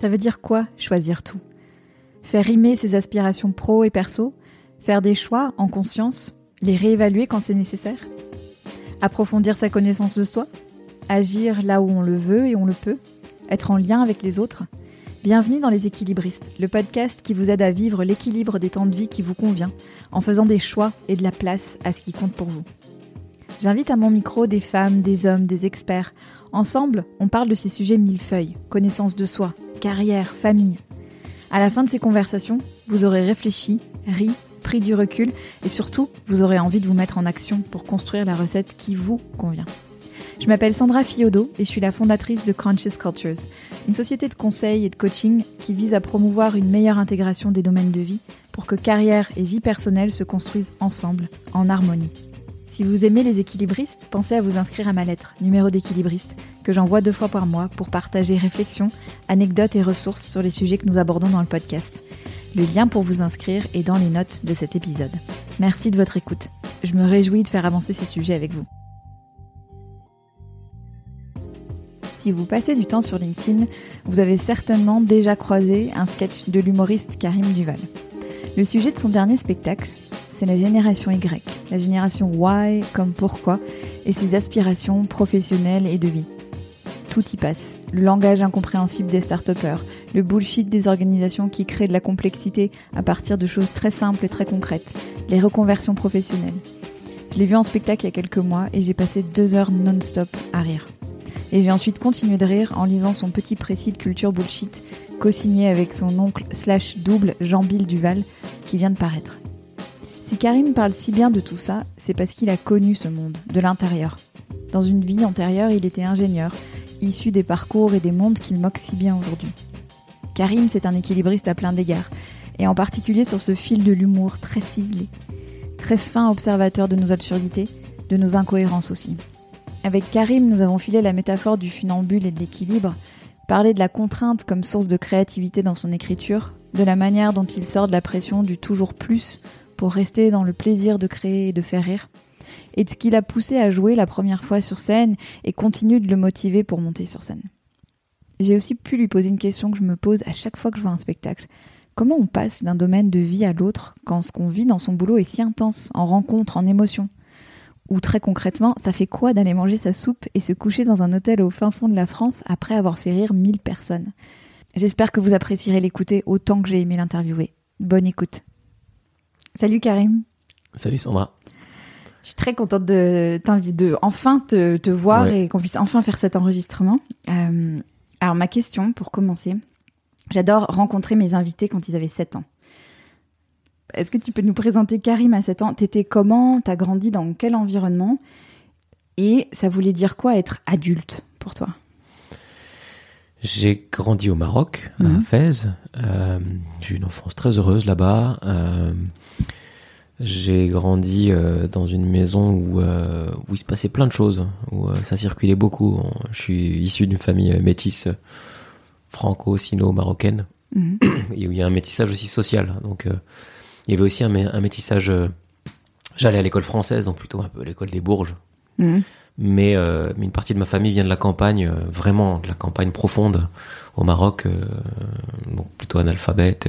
Ça veut dire quoi choisir tout? Faire rimer ses aspirations pro et perso? Faire des choix en conscience? Les réévaluer quand c'est nécessaire? Approfondir sa connaissance de soi? Agir là où on le veut et on le peut? Être en lien avec les autres? Bienvenue dans Les Équilibristes, le podcast qui vous aide à vivre l'équilibre des temps de vie qui vous convient, en faisant des choix et de la place à ce qui compte pour vous. J'invite à mon micro des femmes, des hommes, des experts. Ensemble, on parle de ces sujets millefeuilles, connaissance de soi, carrière, famille. À la fin de ces conversations, vous aurez réfléchi, ri, pris du recul et surtout, vous aurez envie de vous mettre en action pour construire la recette qui vous convient. Je m'appelle Sandra Fiodo et je suis la fondatrice de Conscious Cultures, une société de conseil et de coaching qui vise à promouvoir une meilleure intégration des domaines de vie pour que carrière et vie personnelle se construisent ensemble, en harmonie. Si vous aimez les équilibristes, pensez à vous inscrire à ma lettre, numéro d'équilibriste, que j'envoie deux fois par mois pour partager réflexions, anecdotes et ressources sur les sujets que nous abordons dans le podcast. Le lien pour vous inscrire est dans les notes de cet épisode. Merci de votre écoute. Je me réjouis de faire avancer ces sujets avec vous. Si vous passez du temps sur LinkedIn, vous avez certainement déjà croisé un sketch de l'humoriste Karim Duval. Le sujet de son dernier spectacle, c'est la génération Y, la génération Y comme pourquoi, et ses aspirations professionnelles et de vie. Tout y passe. Le langage incompréhensible des start le bullshit des organisations qui créent de la complexité à partir de choses très simples et très concrètes, les reconversions professionnelles. Je l'ai vu en spectacle il y a quelques mois et j'ai passé deux heures non-stop à rire. Et j'ai ensuite continué de rire en lisant son petit précis de culture bullshit, co-signé avec son oncle slash double Jean-Bill Duval, qui vient de paraître. Si Karim parle si bien de tout ça, c'est parce qu'il a connu ce monde, de l'intérieur. Dans une vie antérieure, il était ingénieur, issu des parcours et des mondes qu'il moque si bien aujourd'hui. Karim, c'est un équilibriste à plein d'égards, et en particulier sur ce fil de l'humour très ciselé, très fin observateur de nos absurdités, de nos incohérences aussi. Avec Karim, nous avons filé la métaphore du funambule et de l'équilibre, parlé de la contrainte comme source de créativité dans son écriture, de la manière dont il sort de la pression du toujours plus pour rester dans le plaisir de créer et de faire rire, et de ce qui l'a poussé à jouer la première fois sur scène et continue de le motiver pour monter sur scène. J'ai aussi pu lui poser une question que je me pose à chaque fois que je vois un spectacle. Comment on passe d'un domaine de vie à l'autre quand ce qu'on vit dans son boulot est si intense, en rencontre, en émotion? Ou très concrètement, ça fait quoi d'aller manger sa soupe et se coucher dans un hôtel au fin fond de la France après avoir fait rire mille personnes? J'espère que vous apprécierez l'écouter autant que j'ai aimé l'interviewer. Bonne écoute. Salut Karim. Salut Sandra. Je suis très contente de, de enfin te, voir et qu'on puisse enfin faire cet enregistrement. Euh, alors ma question pour commencer, j'adore rencontrer mes invités quand ils avaient 7 ans. Est-ce que tu peux nous présenter Karim à 7 ans? T'étais comment? T'as grandi dans quel environnement? Et ça voulait dire quoi être adulte pour toi? J'ai grandi au Maroc, à mhm. Fès. Euh, j'ai eu une enfance très heureuse là-bas. Euh, j'ai grandi euh, dans une maison où, où il se passait plein de choses, où ça circulait beaucoup. Je suis issu d'une famille métisse franco-sino-marocaine, mhm. et où il y a un métissage aussi social. Donc il y avait aussi un, un métissage... J'allais à l'école française, donc plutôt un peu l'école des Bourges. Mhm. Euh, mais, une partie de ma famille vient de la campagne, euh, vraiment de la campagne profonde au Maroc, euh, donc plutôt analphabète.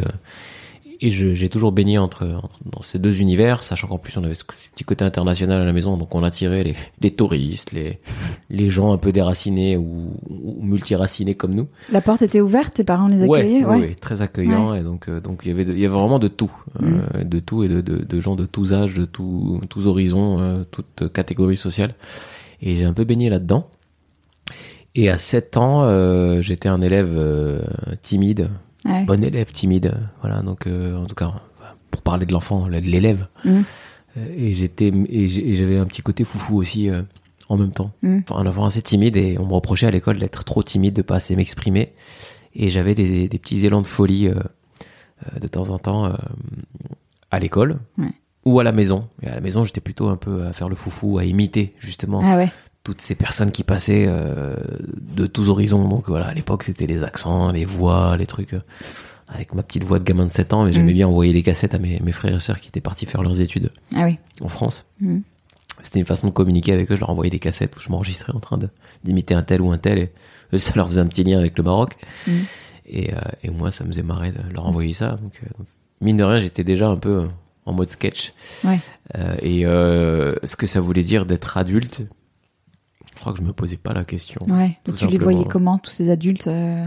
et j'ai toujours baigné entre, dans ces deux univers, sachant qu'en plus on avait ce petit côté international à la maison, donc on attirait les, les touristes, les, les gens un peu déracinés ou, ou multiracinés comme nous. La porte était ouverte, tes parents les accueillaient ouais, Oui, très accueillants, et donc donc il y avait il y avait vraiment de tout, mm. de tout et de, de, de, gens de tous âges, de tous tous horizons, toutes catégories sociales. Et j'ai un peu baigné là-dedans. Et à 7 ans, euh, j'étais un élève euh, timide, bon élève timide. Voilà, donc euh, en tout cas, pour parler de l'enfant, de l'élève. Mmh. Et j'étais, et j'avais un petit côté foufou aussi en même temps. Mmh. un enfant assez timide et on me reprochait à l'école d'être trop timide, de pas assez m'exprimer. Et j'avais des, des, petits élans de folie de temps en temps à l'école. Ouais ou à la maison. Et à la maison, j'étais plutôt un peu à faire le foufou, à imiter justement ah toutes ces personnes qui passaient euh, de tous horizons. Donc voilà, à l'époque, c'était les accents, les voix, les trucs. Euh, avec ma petite voix de gamin de 7 ans, mais j'aimais mm. bien envoyer des cassettes à mes, frères et sœurs qui étaient partis faire leurs études ah oui. en France. Mm. C'était une façon de communiquer avec eux. Je leur envoyais des cassettes où je m'enregistrais en train d'imiter un tel ou un tel et ça leur faisait un petit lien avec le Maroc. Mm. Et, euh, et moi, ça me faisait marrer de leur envoyer ça. Donc, mine de rien, j'étais déjà un peu en mode sketch. Ouais. Euh, et euh, ce que ça voulait dire d'être adulte, je crois que je me posais pas la question. Ouais. Tout tu les voyais comment, tous ces adultes euh,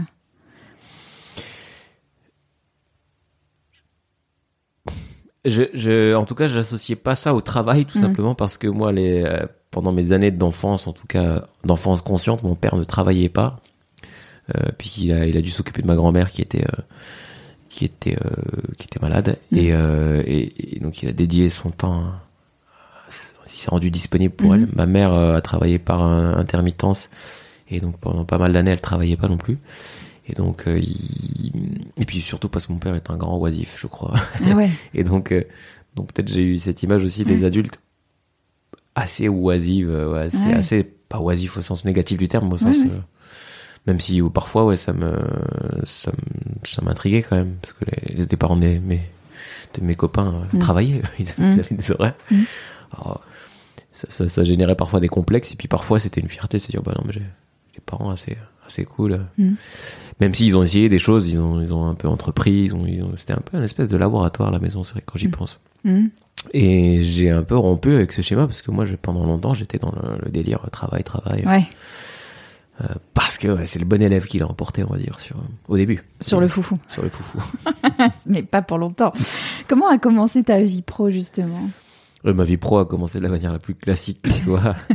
Je, je, en tout cas, j'associais pas ça au travail, tout Mhm. simplement parce que moi, les, pendant mes années d'enfance, en tout cas d'enfance consciente, mon père ne travaillait pas, puisqu'il a, il a dû s'occuper de ma grand-mère qui était, qui était, euh, qui était malade, et, euh, et, et donc il a dédié son temps, à- il s'est rendu disponible pour Mhm. elle. Ma mère euh, a travaillé par intermittence, et donc pendant pas mal d'années, elle travaillait pas non plus. Et donc, euh, il... et puis surtout parce que mon père est un grand oisif, je crois. Ah ouais. Et donc, euh, donc peut-être j'ai eu cette image aussi des adultes assez oisives, ouais, assez, pas oisifs au sens négatif du terme, au sens euh, même si euh, parfois ouais ça me ça ça m'intriguait quand même parce que les, les parents de mes, mes de mes copains euh, Mm. travaillaient, ils avaient, Mm. ils avaient des horaires. Mm. Alors, ça, ça, ça générait parfois des complexes et puis parfois c'était une fierté de se dire bah non mais j'ai des parents assez assez cool. Même s'ils ont essayé des choses, ils ont ils ont un peu entrepris, ils ont, ils ont- c'était un peu un espèce de laboratoire à la maison, c'est vrai quand j'y pense. Et j'ai un peu rompu avec ce schéma parce que moi, pendant longtemps, j'étais dans le, le délire travail, travail. Ouais. Euh, parce que ouais, c'est le bon élève qui l'a emporté, on va dire, sur, au début. Sur le foufou. Sur le foufou. Mais pas pour longtemps. Comment a commencé ta vie pro, justement? Euh, ma vie pro a commencé de la manière la plus classique qui soit.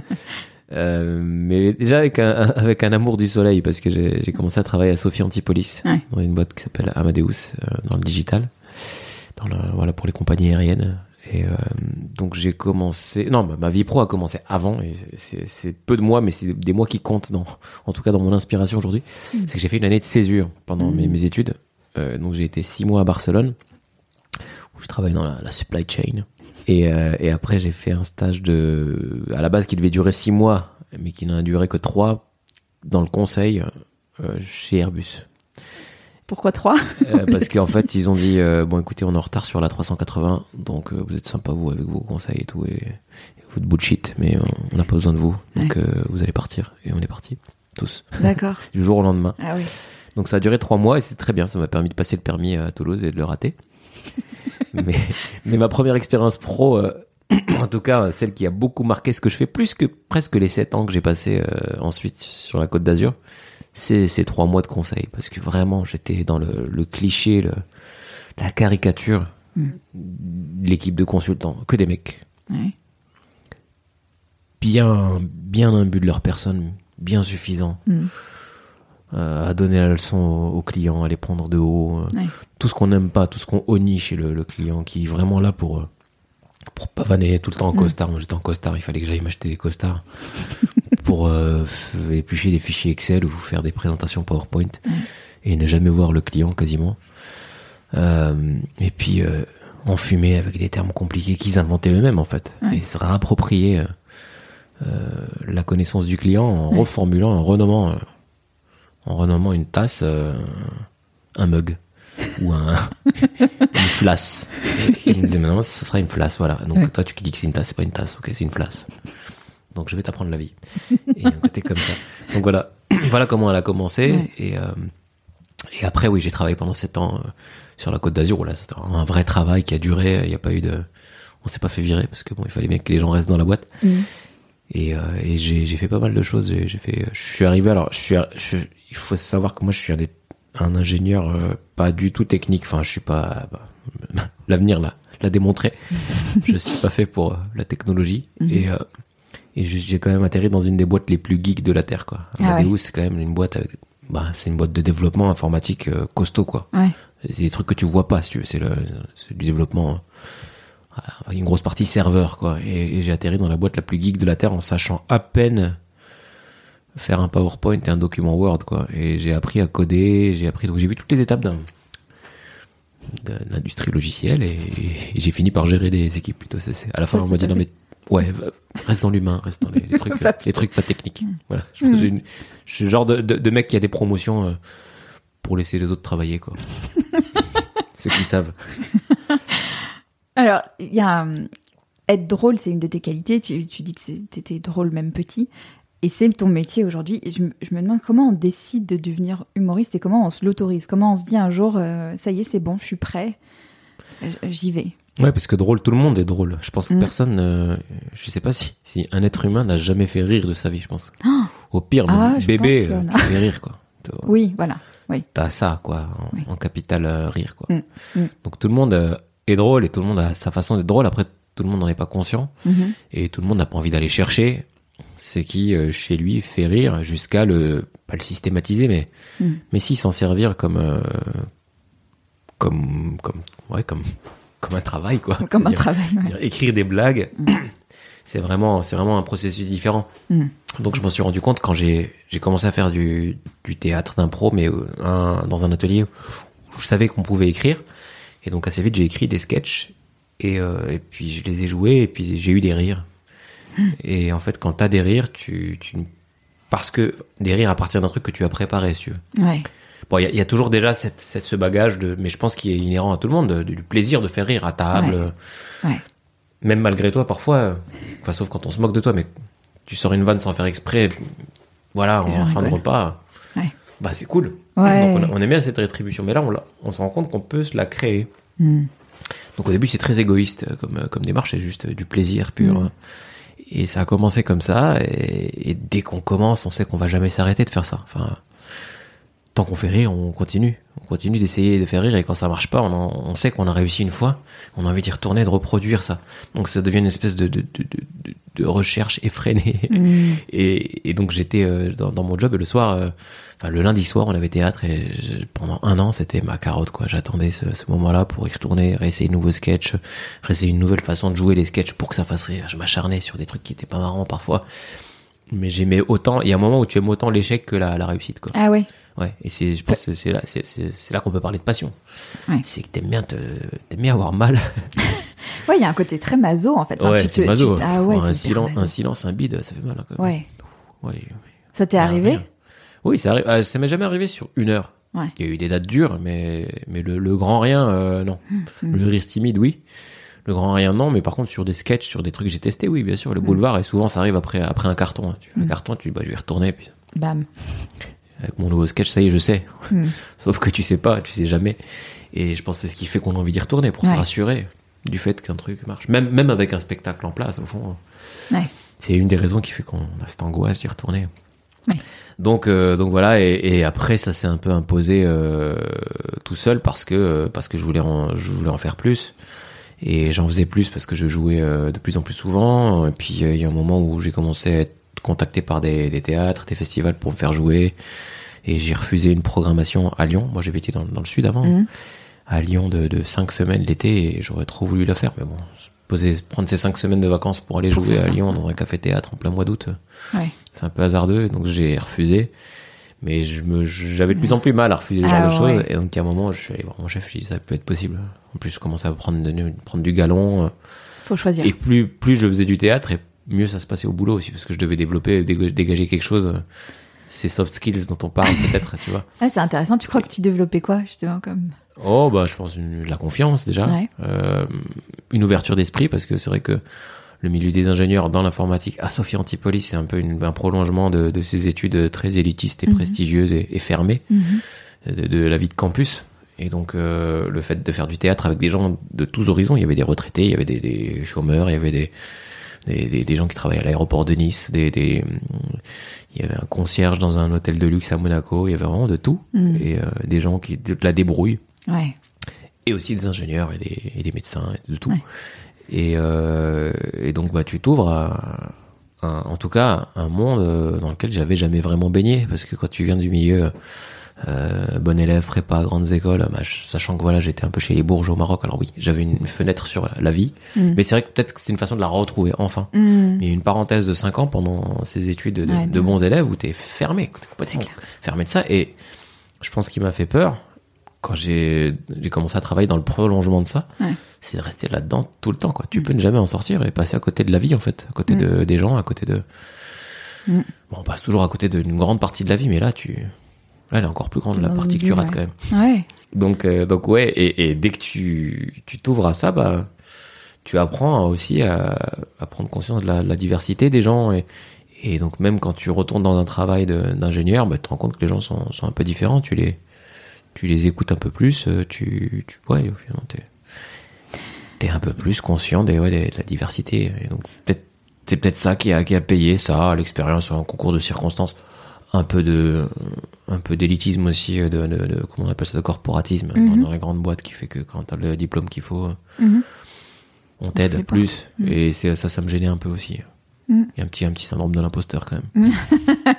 Euh, mais déjà avec un, avec un amour du soleil parce que j'ai commencé à travailler à Sophie Antipolis Ouais. dans une boîte qui s'appelle Amadeus euh, dans le digital dans le, voilà pour les compagnies aériennes et euh, donc j'ai commencé non ma, ma vie pro a commencé avant et c'est peu de mois mais c'est des mois qui comptent dans en tout cas dans mon inspiration aujourd'hui Mm. c'est que j'ai fait une année de césure pendant mes, mes études Euh, donc j'ai été six mois à Barcelone où je travaille dans la, la supply chain et, euh, et après, j'ai fait un stage de, à la base, qui devait durer six mois, mais qui n'a duré que trois dans le conseil chez Airbus. Pourquoi trois Euh, parce qu'en fait, ils ont dit, euh, bon, écoutez, on est en retard sur la 380, donc euh, vous êtes sympa vous avec vos conseils et tout et, et votre bullshit, mais on- n'a pas besoin de vous, donc vous allez partir. Et on est partis tous D'accord. du jour au lendemain. Ah oui. Donc ça a duré trois mois et c'est très bien. Ça m'a permis de passer le permis à Toulouse et de le rater. mais, mais ma première expérience pro, en tout cas celle qui a beaucoup marqué ce que je fais, plus que presque les sept ans que j'ai passé ensuite sur la Côte d'Azur, c'est ces trois mois de conseil. Parce que vraiment, j'étais dans le, le cliché, le, la caricature Mm. de l'équipe de consultants. Que des mecs Ouais. bien, bien imbus de leur personne, bien suffisants. Mhm. euh, à donner la leçon aux, aux clients, à les prendre de haut, euh, Ouais. tout ce qu'on n'aime pas, tout ce qu'on honnie chez le, le client, qui est vraiment là pour euh, pour pavaner tout le temps en Mm. costard. Moi, j'étais en costard, il fallait que j'aille m'acheter des costards pour euh, éplucher des fichiers Excel ou faire des présentations PowerPoint et ne jamais voir le client quasiment. Euh, et puis euh, enfumer avec des termes compliqués qu'ils inventaient eux-mêmes en fait Ouais. et se réapproprier euh, la connaissance du client en reformulant, en renommant, en renommant une tasse, un mug ou un, une flasse. Et disait maintenant ce sera une flasse, voilà. Donc toi tu dis que c'est une tasse, c'est pas une tasse, ok, c'est une flasse. Donc je vais t'apprendre la vie. Et un côté comme ça. Donc voilà, voilà comment elle a commencé. Ouais. Et, euh, et après, oui, j'ai travaillé pendant sept ans euh, sur la Côte d'Azur. Là, c'était un vrai travail qui a duré. Il n'y a pas eu de, on s'est pas fait virer parce que bon, il fallait bien que les gens restent dans la boîte. Mhm. Et, euh, et j'ai j'ai fait pas mal de choses. J'ai fait, je suis arrivé. Alors, je suis, je- il faut savoir que moi, je suis un, des- un ingénieur euh, pas du tout technique. Enfin, je suis pas. bah, L'avenir là, l'a démontré. je suis pas fait pour euh, la technologie. Mhm. Et et j'ai- quand même atterri dans une des boîtes les plus geeks de la terre, quoi. Ah ouais. c'est quand même une boîte avec, bah, c'est une boîte de développement informatique euh, costaud, quoi. Ouais. C'est des trucs que tu vois pas, si tu veux. C'est le, du développement, euh, une grosse partie serveur, quoi. Et, et j'ai atterri dans la boîte la plus geek de la terre en sachant à peine faire un PowerPoint et un document Word, quoi. Et j'ai appris à coder, j'ai appris, donc j'ai vu toutes les étapes d'un, de l'industrie logicielle et, et j'ai fini par gérer des équipes plutôt. À la fin, on m'a dit non mais ouais, reste dans l'humain, reste dans les, les trucs, Pas les trucs pas techniques. Voilà. Je, Mm. j'ai une- je suis le genre de, de, de mec qui a des promotions euh, pour laisser les autres travailler quoi. Ceux qui savent. Alors, il y a. hum, Être drôle, c'est une de tes qualités. Tu, tu dis que t'étais drôle même petit. Et c'est ton métier aujourd'hui. Je, me- je me demande comment on décide de devenir humoriste et comment on se l'autorise. Comment on se dit un jour, euh, ça y est, c'est bon, je suis prêt, euh, j'y vais. Ouais, parce que drôle, tout le monde est drôle. Je pense que Mm. personne, euh, je sais pas si, si un être humain n'a jamais fait rire de sa vie, je pense. Ah Au pire, Ah, même je bébé, euh, tu fais rire, quoi. Oui, voilà. Oui. T'as ça, quoi, en, Oui. en capital euh, rire, quoi. Mm, mm. Donc tout le monde euh, est drôle et tout le monde a sa façon d'être drôle. Après, tout le monde n'en est pas conscient Mhm. et tout le monde n'a pas envie d'aller chercher ce qui, euh, chez lui, fait rire jusqu'à le, pas le systématiser, mais, mais si s'en servir comme, comme, comme, ouais, comme, comme un travail, quoi. Comme un travail. ouais. écrire des blagues, c'est vraiment, c'est vraiment un processus différent. Mm. Donc je m'en suis rendu compte quand j'ai j'ai commencé à faire du, du théâtre d'impro, mais euh, un, dans un atelier où je savais qu'on pouvait écrire. Et donc assez vite j'ai écrit des sketchs et, euh, et puis je les ai joués et puis j'ai eu des rires. Et en fait quand t'as des rires, tu, tu parce que des rires à partir d'un truc que tu as préparé, si tu veux. Ouais. Bon, il y a- il y, a toujours déjà cette, cette- ce bagage de, mais je pense qu'il est inhérent à tout le monde, de- du plaisir de faire rire à table. Ouais. Ouais. même malgré toi parfois, enfin, sauf quand on se moque de toi, mais tu sors une vanne sans faire exprès, voilà, en fin de repas, Ouais. bah c'est cool. Ouais. Donc on, aime bien cette rétribution, mais là on, on se rend compte qu'on peut se la créer. Mm. Donc au début c'est très égoïste euh, comme, euh, comme démarche, c'est juste euh, du plaisir pur. Mm. Et ça a commencé comme ça, et, et dès qu'on commence, on sait qu'on va jamais s'arrêter de faire ça. Enfin, tant qu'on fait rire, on continue. On continue d'essayer de faire rire, et quand ça marche pas, on, en- on sait qu'on a réussi une fois, on a envie d'y retourner, de reproduire ça. Donc ça devient une espèce de, de, de, de, de recherche effrénée. Mm. Et, et donc j'étais euh, dans, dans mon job et le soir, euh, enfin le lundi soir, on avait théâtre et je- pendant un an c'était ma carotte quoi. J'attendais ce, ce moment-là pour y retourner, réessayer de nouveaux sketchs, réessayer une nouvelle façon de jouer les sketchs pour que ça fasse rire. Je m'acharnais sur des trucs qui étaient pas marrants parfois, mais j'aimais autant. Il y a un moment où tu aimes autant l'échec que la, la réussite quoi. Ah ouais. Ouais. Et c'est, je pense que c'est là, c'est, là qu'on peut parler de passion. Ouais. C'est que t'aimes bien te, t'aimes bien avoir mal. Ouais, il y a un côté très maso en fait. Enfin, ouais, tu c'est te- maso. tu te- Ah ouais, un maso. un silence, un bide, ça fait mal. Quoi. Ouais. Ouais. Ça t'est arrivé rien. Oui, ça, arrive, euh, ça m'est jamais arrivé sur une heure. Ouais. Il y a eu des dates dures, mais, mais le, le grand rien, euh, non. Mmh. Le rire timide, oui. Le grand rien, non. Mais par contre, sur des sketchs, sur des trucs que j'ai testés, oui, bien sûr. Le boulevard, et souvent, ça arrive après, après un carton. hein. Tu fais un carton, tu dis, bah, je vais y retourner. Puis, Bam. Avec mon nouveau sketch, ça y est, je sais. Mm. Sauf que tu sais pas, tu sais jamais. Et je pense que c'est ce qui fait qu'on a envie d'y retourner, pour Ouais. se rassurer du fait qu'un truc marche. Même, même avec un spectacle en place, au fond. Ouais. C'est une des raisons qui fait qu'on a cette angoisse d'y retourner. Ouais. Donc, euh, donc voilà, et, et après ça s'est un peu imposé euh, tout seul parce que parce que je voulais en, je voulais en faire plus et j'en faisais plus parce que je jouais euh, de plus en plus souvent. Et puis euh, il y a un moment où j'ai commencé à être contacté par des, des théâtres, des festivals pour me faire jouer et j'ai refusé une programmation à Lyon. Moi j'habitais dans, dans le sud avant, Mhm. à Lyon de, de cinq semaines l'été et j'aurais trop voulu la faire, mais bon, se poser, prendre ces cinq semaines de vacances pour aller Pour jouer à. Lyon dans un café théâtre en plein mois d'août. Ouais. C'est un peu hasardeux, donc j'ai refusé. Mais j'avais de plus en plus mal à refuser ce genre Ah de choses. Et donc, à un moment, je suis allé voir mon chef, je lui ai dit, ça peut être possible. En plus, je commençais à prendre, du galon. Faut choisir. Et plus, plus je faisais du théâtre, et mieux ça se passait au boulot aussi, parce que je devais développer, déga- dégager quelque chose. Ces soft skills dont on parle, peut-être, tu vois. Ah, c'est intéressant. Tu crois que tu développais quoi justement comme? Oh, bah, je pense une, la confiance, déjà. Ouais. Euh, une ouverture d'esprit, parce que c'est vrai que le milieu des ingénieurs dans l'informatique à Sophie Antipolis, c'est un peu une- un prolongement de, de ces études très élitistes et Mhm. prestigieuses et, et fermées de, de la vie de campus. Et donc, euh, le fait de faire du théâtre avec des gens de tous horizons, il y avait des retraités, il y avait des, des chômeurs, il y avait des, des, des, des gens qui travaillaient à l'aéroport de Nice, des, des, il y avait un concierge dans un hôtel de luxe à Monaco, il y avait vraiment de tout. Mhm. Et euh, des gens qui, de la débrouille Ouais. et aussi des ingénieurs et des, et des médecins et de tout. Ouais. Et, euh, et donc bah tu t'ouvres à, en tout cas un monde euh, dans lequel j'avais jamais vraiment baigné parce que quand tu viens du milieu euh, bon élève prépa grandes écoles bah, sachant que voilà j'étais un peu chez les bourges au Maroc alors oui j'avais une fenêtre sur la, la vie Mm. mais c'est vrai que peut-être que c'était une façon de la retrouver enfin Mm. il y a une parenthèse de 5 ans pendant ces études de, Ouais, de non. bons élèves où t'es fermé, t'es complètement C'est clair. fermé de ça. Et je pense qu'il m'a fait peur quand j'ai commencé à travailler dans le prolongement de ça, Ouais. c'est de rester là-dedans tout le temps. Quoi. Tu peux ne jamais en sortir et passer à côté de la vie en fait, à côté Mm. de, des gens, à côté de. Mm. Bon, on passe toujours à côté d'une grande partie de la vie, mais là tu. Là, elle est encore plus grande la partie que tu rates quand même. Ouais. Donc, euh, donc ouais, et, et dès que tu tu t'ouvres à ça, bah, tu apprends aussi à, à prendre conscience de la, diversité des gens et, Et donc même quand tu retournes dans un travail d'ingénieur, bah, tu te rends compte que les gens sont, sont un peu différents. Tu les, tu les écoutes un peu plus. euh, Tu, tu ouais, au final, t'es es un peu plus conscient des, ouais, des- de la diversité. Et donc peut-être c'est peut-être ça qui a, qui a payé ça, l'expérience, un concours de circonstances, un peu de, un peu d'élitisme aussi, de, de, de- comment on appelle ça, de corporatisme dans- Mhm. dans, les grandes boîtes qui fait que quand t'as le diplôme qu'il faut, Mhm. on t'aide plus. Mhm. Et c'est ça, ça me gênait un peu aussi. Il y a un petit, un petit syndrome de l'imposteur quand même.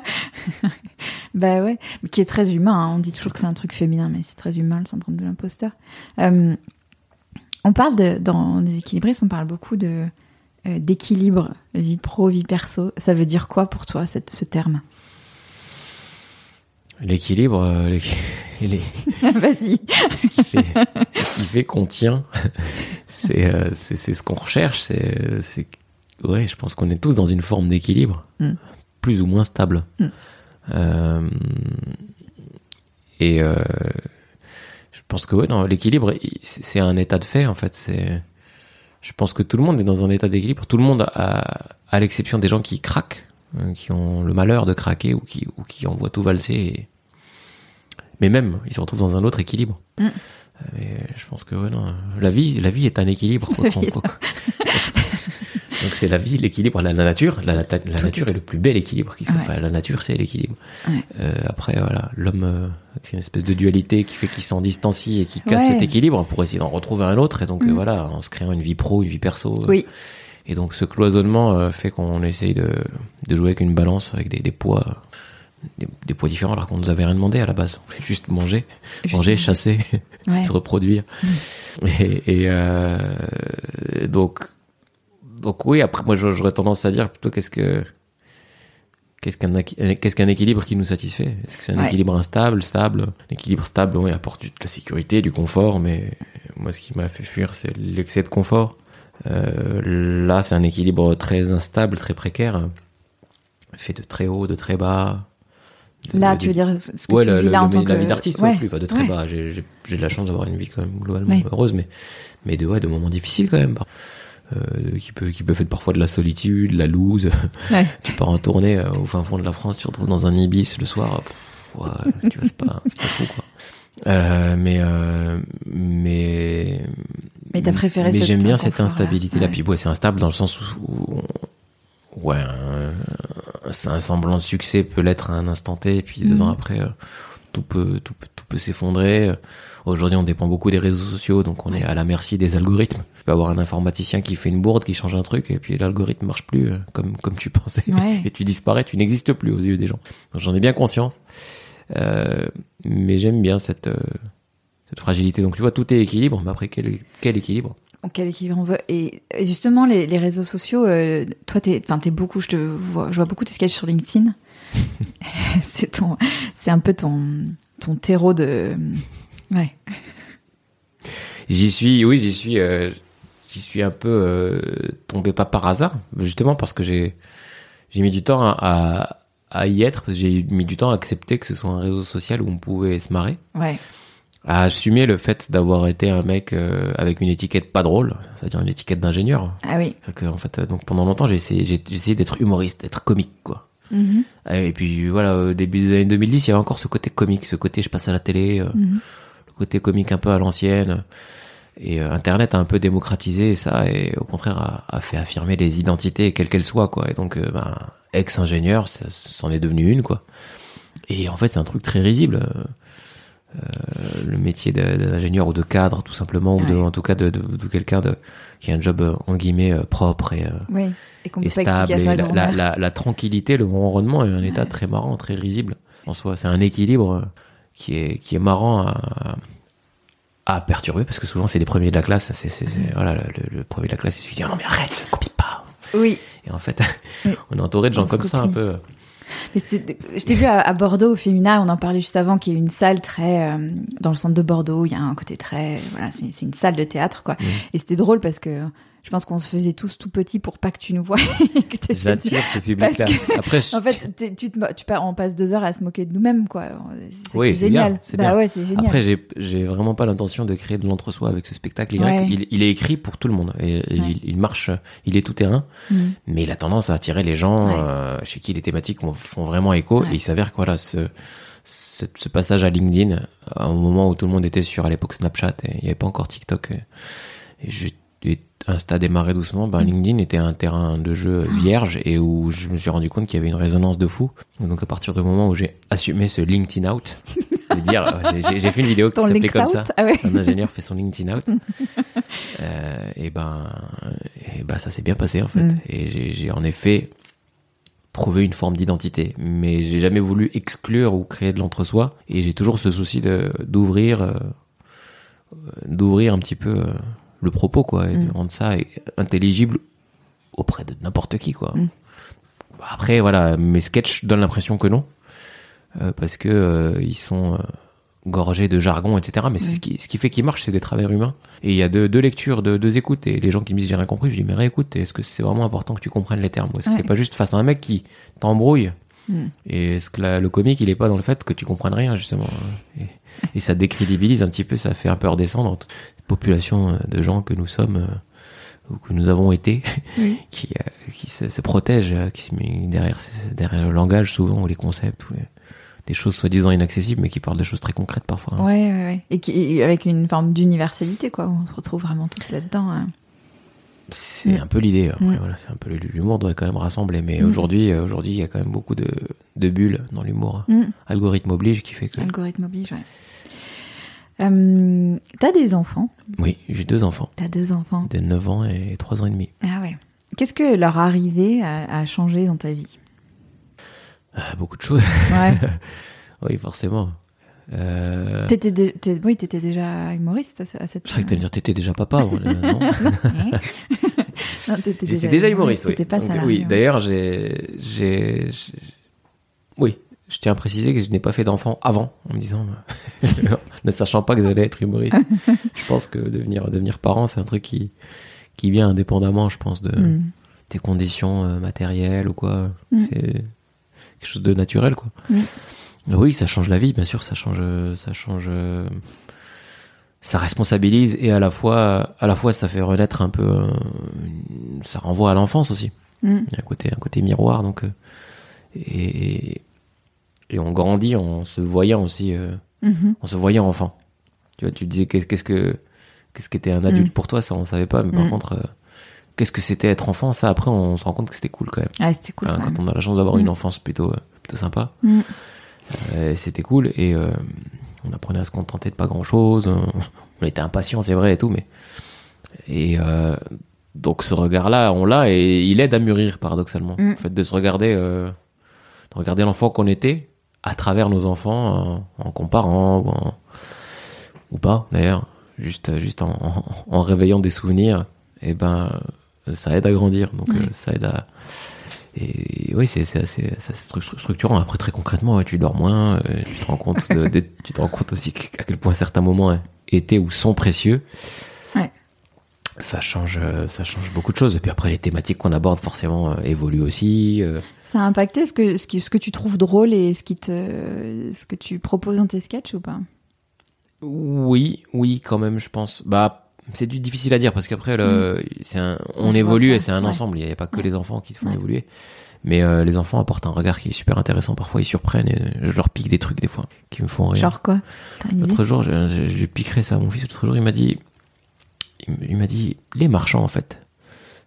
Bah ouais, mais qui est très humain. hein. On dit toujours que c'est un truc féminin, mais c'est très humain, le syndrome de l'imposteur. Euh, on parle de, dans les équilibristes, on parle beaucoup de euh, d'équilibre, vie pro, vie perso. Ça veut dire quoi pour toi, cette, ce terme? L'équilibre, euh, les- Vas-y. c'est ce qui fait, c'est ce qui fait qu'on tient. C'est, euh, c'est, ce qu'on recherche. C'est, c'est, ouais, je pense qu'on est tous dans une forme d'équilibre, Mm. plus ou moins stable. Mm. Euh, et euh, je pense que ouais, non, l'équilibre, il- c'est un état de fait en fait. C'est, je pense que tout le monde est dans un état d'équilibre. Tout le monde, à, à l'exception des gens qui craquent, qui ont le malheur de craquer ou qui, ou qui envoient tout valser. et- Mais même, ils se retrouvent dans un autre équilibre. Mm. Euh, Mais je pense que ouais, non, la vie, la vie est un équilibre. quoi quoi- Donc c'est la vie, l'équilibre, la, la nature. La, la- la Tout nature est- le plus bel équilibre qui soit. Ouais. Enfin, la nature, c'est l'équilibre. Ouais. Euh, après, voilà, l'homme euh, a une espèce de dualité qui fait qu'il s'en distancie et qui casse cet équilibre pour essayer d'en retrouver un autre. Et donc Mm. euh, voilà, en se créant une vie pro, une vie perso. euh, Oui. Et donc ce cloisonnement euh, fait qu'on essaye de, de jouer avec une balance, avec des, des poids, euh, des, des poids différents, alors qu'on nous avait rien demandé à la base. On voulait juste manger, manger, chasser, Ouais. se reproduire. Et, et, euh, donc, donc oui. Après, moi, j'aurais tendance à dire plutôt qu'est-ce que qu'est-ce qu'un aqu- qu'est-ce qu'un équilibre qui nous satisfait? Est-ce que c'est un Ouais. équilibre instable, stable? Un équilibre stable, oui, apporte de la sécurité, du confort, mais moi, ce qui m'a fait fuir, c'est l'excès de confort. Euh, là, c'est un équilibre très instable, très précaire, fait de très haut, de très bas. De- Là, de- tu veux dire ce que ouais, tu le- vis le- là en le- tant la que... vie d'artiste Ouais. non plus, enfin, de très Ouais. bas. J'ai de la chance d'avoir une vie quand même globalement heureuse, mais mais de ouais, de moments difficiles quand même. Euh, qui peut qui peuvent être parfois de la solitude, de la loose. Ouais. tu pars en tournée euh, au fin fond de la France, tu te retrouves dans un ibis le soir. pff, ouais, tu vois, c'est pas c'est pas fou quoi. Euh, mais euh, mais Mais t'as préféré mais j'aime bien cette inconfort-là. instabilité là Ouais. puis ouais c'est instable dans le sens où, ouais un, semblant de succès peut l'être à un instant T et puis deux ans après euh, tout peut tout peut, tout peut s'effondrer. Aujourd'hui on dépend beaucoup des réseaux sociaux donc on est à la merci des algorithmes. Tu peux avoir un informaticien qui fait une bourde qui change un truc et puis l'algorithme marche plus euh, comme comme tu pensais. Ouais. et tu disparais tu n'existes plus aux yeux des gens. Donc j'en ai bien conscience. Euh, mais j'aime bien cette euh, cette fragilité donc tu vois tout est équilibre mais après quel quel équilibre? En Quel équilibre on veut? Et justement, les, les réseaux sociaux, euh, toi, t'es, t'es beaucoup, je te vois, je vois beaucoup tes sketchs sur LinkedIn. c'est ton, c'est un peu ton, ton terreau de, ouais. J'y suis, oui, j'y suis, euh, j'y suis un peu euh, tombé pas par hasard, justement parce que j'ai j'ai mis du temps à, à, à y être, parce que j'ai mis du temps à accepter que ce soit un réseau social où on pouvait se marrer, Ouais. À assumer le fait d'avoir été un mec euh, avec une étiquette pas drôle, c'est-à-dire une étiquette d'ingénieur. Ah oui. Que, en fait, euh, donc pendant longtemps, j'ai essayé, j'ai j'ai essayé d'être humoriste, d'être comique, quoi. Mhm. Et puis voilà, au début des années 2010, il y avait encore ce côté comique, ce côté je passe à la télé, euh, Mhm. le côté comique un peu à l'ancienne. Et euh, Internet a un peu démocratisé ça et au contraire a, a fait affirmer les identités quelles qu'elles soient quoi. Et donc euh, ben, ex-ingénieur, ça- c'en est devenu une quoi. Et en fait c'est un truc très risible. Euh, le métier d'ingénieur ou de cadre tout simplement ou de, Ouais. en tout cas de, de, de quelqu'un de qui a un job euh, en guillemets euh, propre et, Oui. Et et stable. et la, la, grand-mère. la, la tranquillité, le bon rendement est un état très marrant, très risible en soi. C'est un équilibre qui est, qui est marrant à, à perturber parce que souvent c'est les premiers de la classe. C'est, voilà, le, le premier de la classe il se dit non mais arrête, ne copie pas. Oui. Et en fait, Oui. on est entouré de gens comme ça un peu. Je t'ai vu à, à Bordeaux au Fémina, on en parlait juste avant, qui est une salle très euh, dans le centre de Bordeaux. Il y a un côté très, voilà, c'est une salle de théâtre quoi. Et c'était drôle parce que je pense qu'on se faisait tous tout petits pour pas que tu nous vois. J'attire ce public-là. Après, en fait, tu, tu, tu, on passe deux heures à se moquer de nous-mêmes, quoi. C'est oui, génial. C'est bah. Ouais, génial. Après, j'ai vraiment pas l'intention de créer de l'entre-soi avec ce spectacle. Il, il, est écrit pour tout le monde. Et, il, marche, il est tout terrain. Mm. Mais il a tendance à attirer les gens euh, chez qui les thématiques font vraiment écho. Et il s'avère que voilà, ce, ce, ce, passage à LinkedIn, à un moment où tout le monde était sur à l'époque Snapchat et il n'y avait pas encore TikTok. Et, et j'ai Insta démarrait doucement, ben LinkedIn était un terrain de jeu vierge et où je me suis rendu compte qu'il y avait une résonance de fou. Donc à partir du moment où j'ai assumé ce LinkedIn out, dire, euh, j'ai fait une vidéo qui s'appelait comme ça. Ah un ingénieur fait son LinkedIn out. euh, et ben, et ben ça s'est bien passé en fait. Mm. Et j'ai en effet trouvé une forme d'identité, mais j'ai jamais voulu exclure ou créer de l'entre-soi. Et j'ai toujours ce souci d'ouvrir, euh, d'ouvrir un petit peu. Euh, le propos, quoi, et de mm. rendre ça intelligible auprès de n'importe qui, quoi. Mm. Après, voilà, mes sketchs donnent l'impression que non, euh, parce que euh, ils sont euh, gorgés de jargon, etc. Mais ce, qui, ce qui fait qu'ils marchent, c'est des travers humains. Et il y a deux, deux lectures, deux, deux, écoutes, et les gens qui me disent j'ai rien compris, je dis mais réécoute, est-ce que c'est vraiment important que tu comprennes les termes? C'était pas juste face à un mec qui t'embrouille? Mm. Et est-ce que le comique, il est pas dans le fait que tu comprennes rien, justement et, et ça décrédibilise un petit peu, ça fait un peu redescendre population euh, de gens que nous sommes euh, ou que nous avons été, qui, euh, qui se, se, protègent, qui se met derrière, derrière le langage souvent ou les concepts, ou des choses soi-disant inaccessibles, mais qui parlent de choses très concrètes parfois. Ouais, ouais, ouais. Et qui, avec une forme d'universalité, quoi. On se retrouve vraiment tous là-dedans. Hein. C'est mm. un peu l'idée. Après, mm. voilà, c'est un peu l'humour doit quand même rassembler. Mais mm. aujourd'hui, aujourd'hui, il y a quand même beaucoup de, de bulles dans l'humour. Algorithme oblige qui fait que. Algorithme oblige, ouais. Euh, T'as des enfants Oui, j'ai deux enfants. T'as deux enfants De 9 ans et 3 ans et demi. Ah ouais. Qu'est-ce que leur arrivée a, changé dans ta vie euh, Beaucoup de choses. Ouais. oui, forcément. Euh... Étais oui, t'étais déjà humoriste à, cette. Je croyais que t'allais dire t'étais déjà papa. Non, non t'étais déjà, déjà, humoriste. oui. pas Donc, oui. D'ailleurs, j'ai, j'ai, oui, je tiens à préciser que je n'ai pas fait d'enfant avant, en me disant, ne sachant pas que j'allais être humoriste. je pense que devenir, devenir parent, c'est un truc qui, qui vient indépendamment, je pense, de mm. tes conditions euh, matérielles ou quoi. Mm. C'est quelque chose de naturel, quoi. Mm. Oui, ça change la vie, bien sûr, ça change, ça change, ça responsabilise et à la fois, à la fois, ça fait renaître un peu, euh, ça renvoie à l'enfance aussi. Il y a un côté, un côté miroir, donc, euh, et, et on grandit en se voyant aussi, euh, mhm. en se voyant enfant. Tu vois, tu disais qu'est-ce que qu'est-ce qu'était un adulte mhm. pour toi, ça on savait pas, mais par mhm. contre, euh, qu'est-ce que c'était être enfant, ça après on se rend compte que c'était cool quand même. Ah, c'était cool. quand on a la chance d'avoir une enfance plutôt euh, plutôt sympa, c'était cool et on apprenait à se contenter de pas grand chose. On, était impatient, c'est vrai et tout, mais et donc ce regard-là, on l'a et il aide à mûrir paradoxalement. Le fait de se regarder, de regarder l'enfant qu'on était à travers nos enfants, en, comparant ou, ou pas d'ailleurs, juste, juste en, en, réveillant des souvenirs, et eh ben ça aide à grandir, donc euh, ça aide à et oui, c'est assez, structurant. Après, très concrètement, tu dors moins, euh, tu te rends compte, de, tu te rends compte aussi à quel point certains moments étaient ou sont précieux. Ça change, ça change beaucoup de choses. Et puis après, les thématiques qu'on aborde forcément euh, évoluent aussi. Ça a impacté ce que, ce, ce que tu trouves drôle et ce, qui te, ce que tu proposes dans tes sketchs ou pas? Oui, oui, quand même, je pense. Bah, c'est difficile à dire parce qu'après, mm. c'est un, on, évolue et c'est un ensemble. Il n'y a pas que les enfants qui te font évoluer. Mais euh, les enfants apportent un regard qui est super intéressant. Parfois, ils surprennent et je leur pique des trucs des fois qui me font rire. Genre quoi? L'autre jour, je, je, piquerai ça à mon fils. L'autre jour, il m'a dit, il m'a dit, les marchands en fait,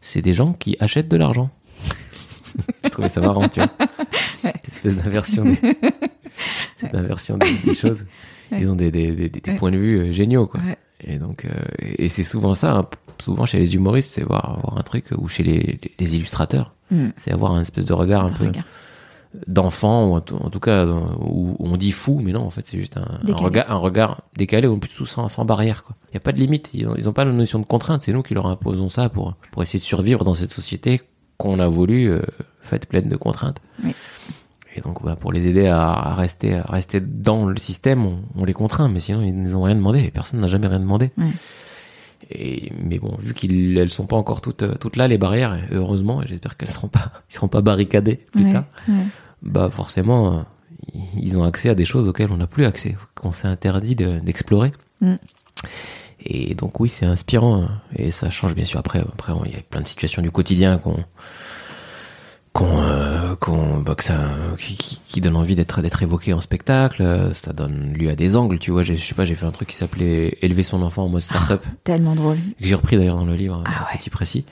c'est des gens qui achètent de l'argent. je trouvais ça marrant, tu vois. Cette espèce d'inversion des, cette inversion des, choses. Ils ont des, des, des, points de vue euh, géniaux, quoi. Et donc, euh, et c'est souvent ça. Hein. Souvent chez les humoristes, c'est voir, voir un truc ou chez les, les illustrateurs, mm. c'est avoir un espèce de regard un, peu d'enfant ou en, tout cas où on dit fou, mais non, en fait, c'est juste un, un, regard, un regard décalé ou plutôt sans, sans barrière. Quoi. Il n'y a pas de limite. Ils n'ont pas la notion de contrainte. C'est nous qui leur imposons ça pour pour essayer de survivre dans cette société qu'on a voulu euh, faite pleine de contraintes. Et donc, bah, pour les aider à, rester, à rester dans le système, on, les contraint, mais sinon, ils n'ont rien demandé. personne n'a jamais rien demandé. Et, mais bon, vu qu'elles sont pas encore toutes, toutes là, les barrières, et heureusement, et j'espère qu'elles seront pas, ils seront pas barricadées plus Ouais, tard, ouais. bah forcément, euh, ils ont accès à des choses auxquelles on n'a plus accès, qu'on s'est interdit de- d'explorer. Mm. Et donc oui, c'est inspirant, hein. et ça change bien sûr. Après, après, il y a plein de situations du quotidien qu'on qu'on euh, qu'on bah, que ça qui, qui, qui donne envie d'être d'être évoqué en spectacle euh, ça donne lieu à des angles tu vois j'ai- je sais pas j'ai fait un truc qui s'appelait élever son enfant en mode start-up Tellement drôle. que j'ai repris d'ailleurs dans le livre Ah un ouais. petit précis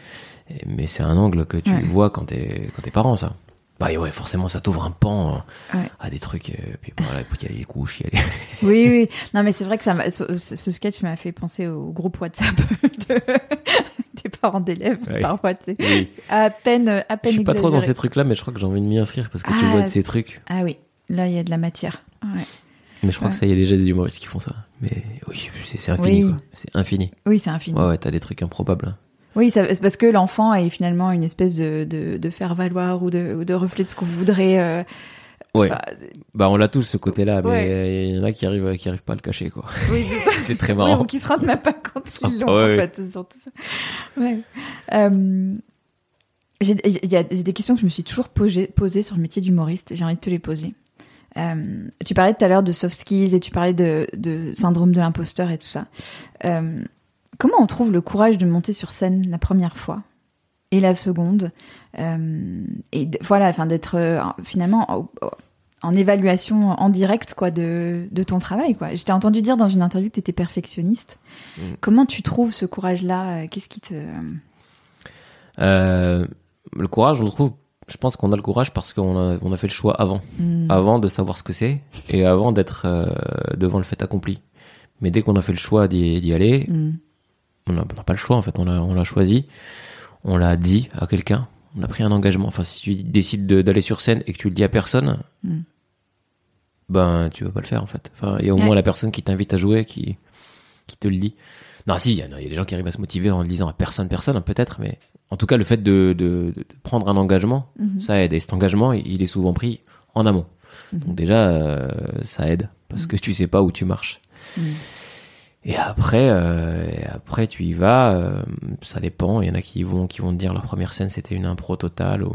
mais c'est un angle que tu Ouais. vois quand t'es quand t'es parent ça bah ouais forcément ça t'ouvre un pan euh, Ouais. à des trucs euh, puis voilà il y a les couches il y a les... Oui, oui. Non, mais c'est vrai que ça ce, ce sketch m'a fait penser au groupe WhatsApp de- des parents d'élèves, Ouais. Oui. À peine, à je peine suis pas trop dans ces trucs là mais je crois que j'ai envie de m'y inscrire parce que tu Ah, vois de ces trucs Ah oui, là, il y a de la matière. Ouais. mais je crois que ça y a déjà des humoristes qui font ça mais oui c'est c'est infini Oui. quoi c'est infini Oui, c'est infini. ouais ouais t'as des trucs improbables hein. Oui, ça- c'est parce que l'enfant est finalement une espèce de, de, de faire-valoir ou de, de reflet de ce qu'on voudrait. euh, ouais enfin, Bah on l'a tous ce côté-là, mais Ouais. il y en a qui arrivent, qui arrivent pas à le cacher quoi. oui, c'est ça. C'est très Oui, marrant. ou qui se rendent même pas compte qu'ils l'ont, Ouais, en fait. Surtout ça. Ouais. Euh, j'ai il y a j'ai des questions que je me suis toujours posées, posées sur le métier d'humoriste. J'ai envie de te les poser. Euh, tu parlais tout à l'heure de soft skills et tu parlais de, de syndrome de l'imposteur et tout ça. Euh, comment on trouve le courage de monter sur scène la première fois et la seconde euh, et voilà, enfin d'être euh, finalement en, en évaluation en direct quoi de, de ton travail quoi. Je t'ai entendu dire dans une interview que tu étais perfectionniste. Mm. Comment tu trouves ce courage-là Qu'est-ce qui te Euh, le courage, on le trouve. Je pense qu'on a le courage parce qu'on a, on a fait le choix avant, Hmm. avant de savoir ce que c'est et avant d'être euh, devant le fait accompli. Mais dès qu'on a fait le choix d'y, aller, Hmm. On n'a pas le choix en fait. On l'a, on l'a choisi, on l'a dit à quelqu'un, on a pris un engagement. Enfin, si tu décides de- d'aller sur scène et que tu le dis à personne, Mm. ben tu vas pas le faire en fait. Enfin, il y a au Ouais. moins la personne qui t'invite à jouer qui qui te le dit. Non, si, il y, a- il y a des gens qui arrivent à se motiver en le disant à personne, personne, peut-être, mais en tout cas, le fait de, de, de prendre un engagement, Mhm. ça aide. Et cet engagement, il il est souvent pris en amont. Mhm. Donc déjà, euh, ça aide parce que tu sais pas où tu marches. Et après, euh, et après tu y vas. euh, ça dépend. Il y en a qui vont, qui vont te dire leur première scène c'était une impro totale. Ou...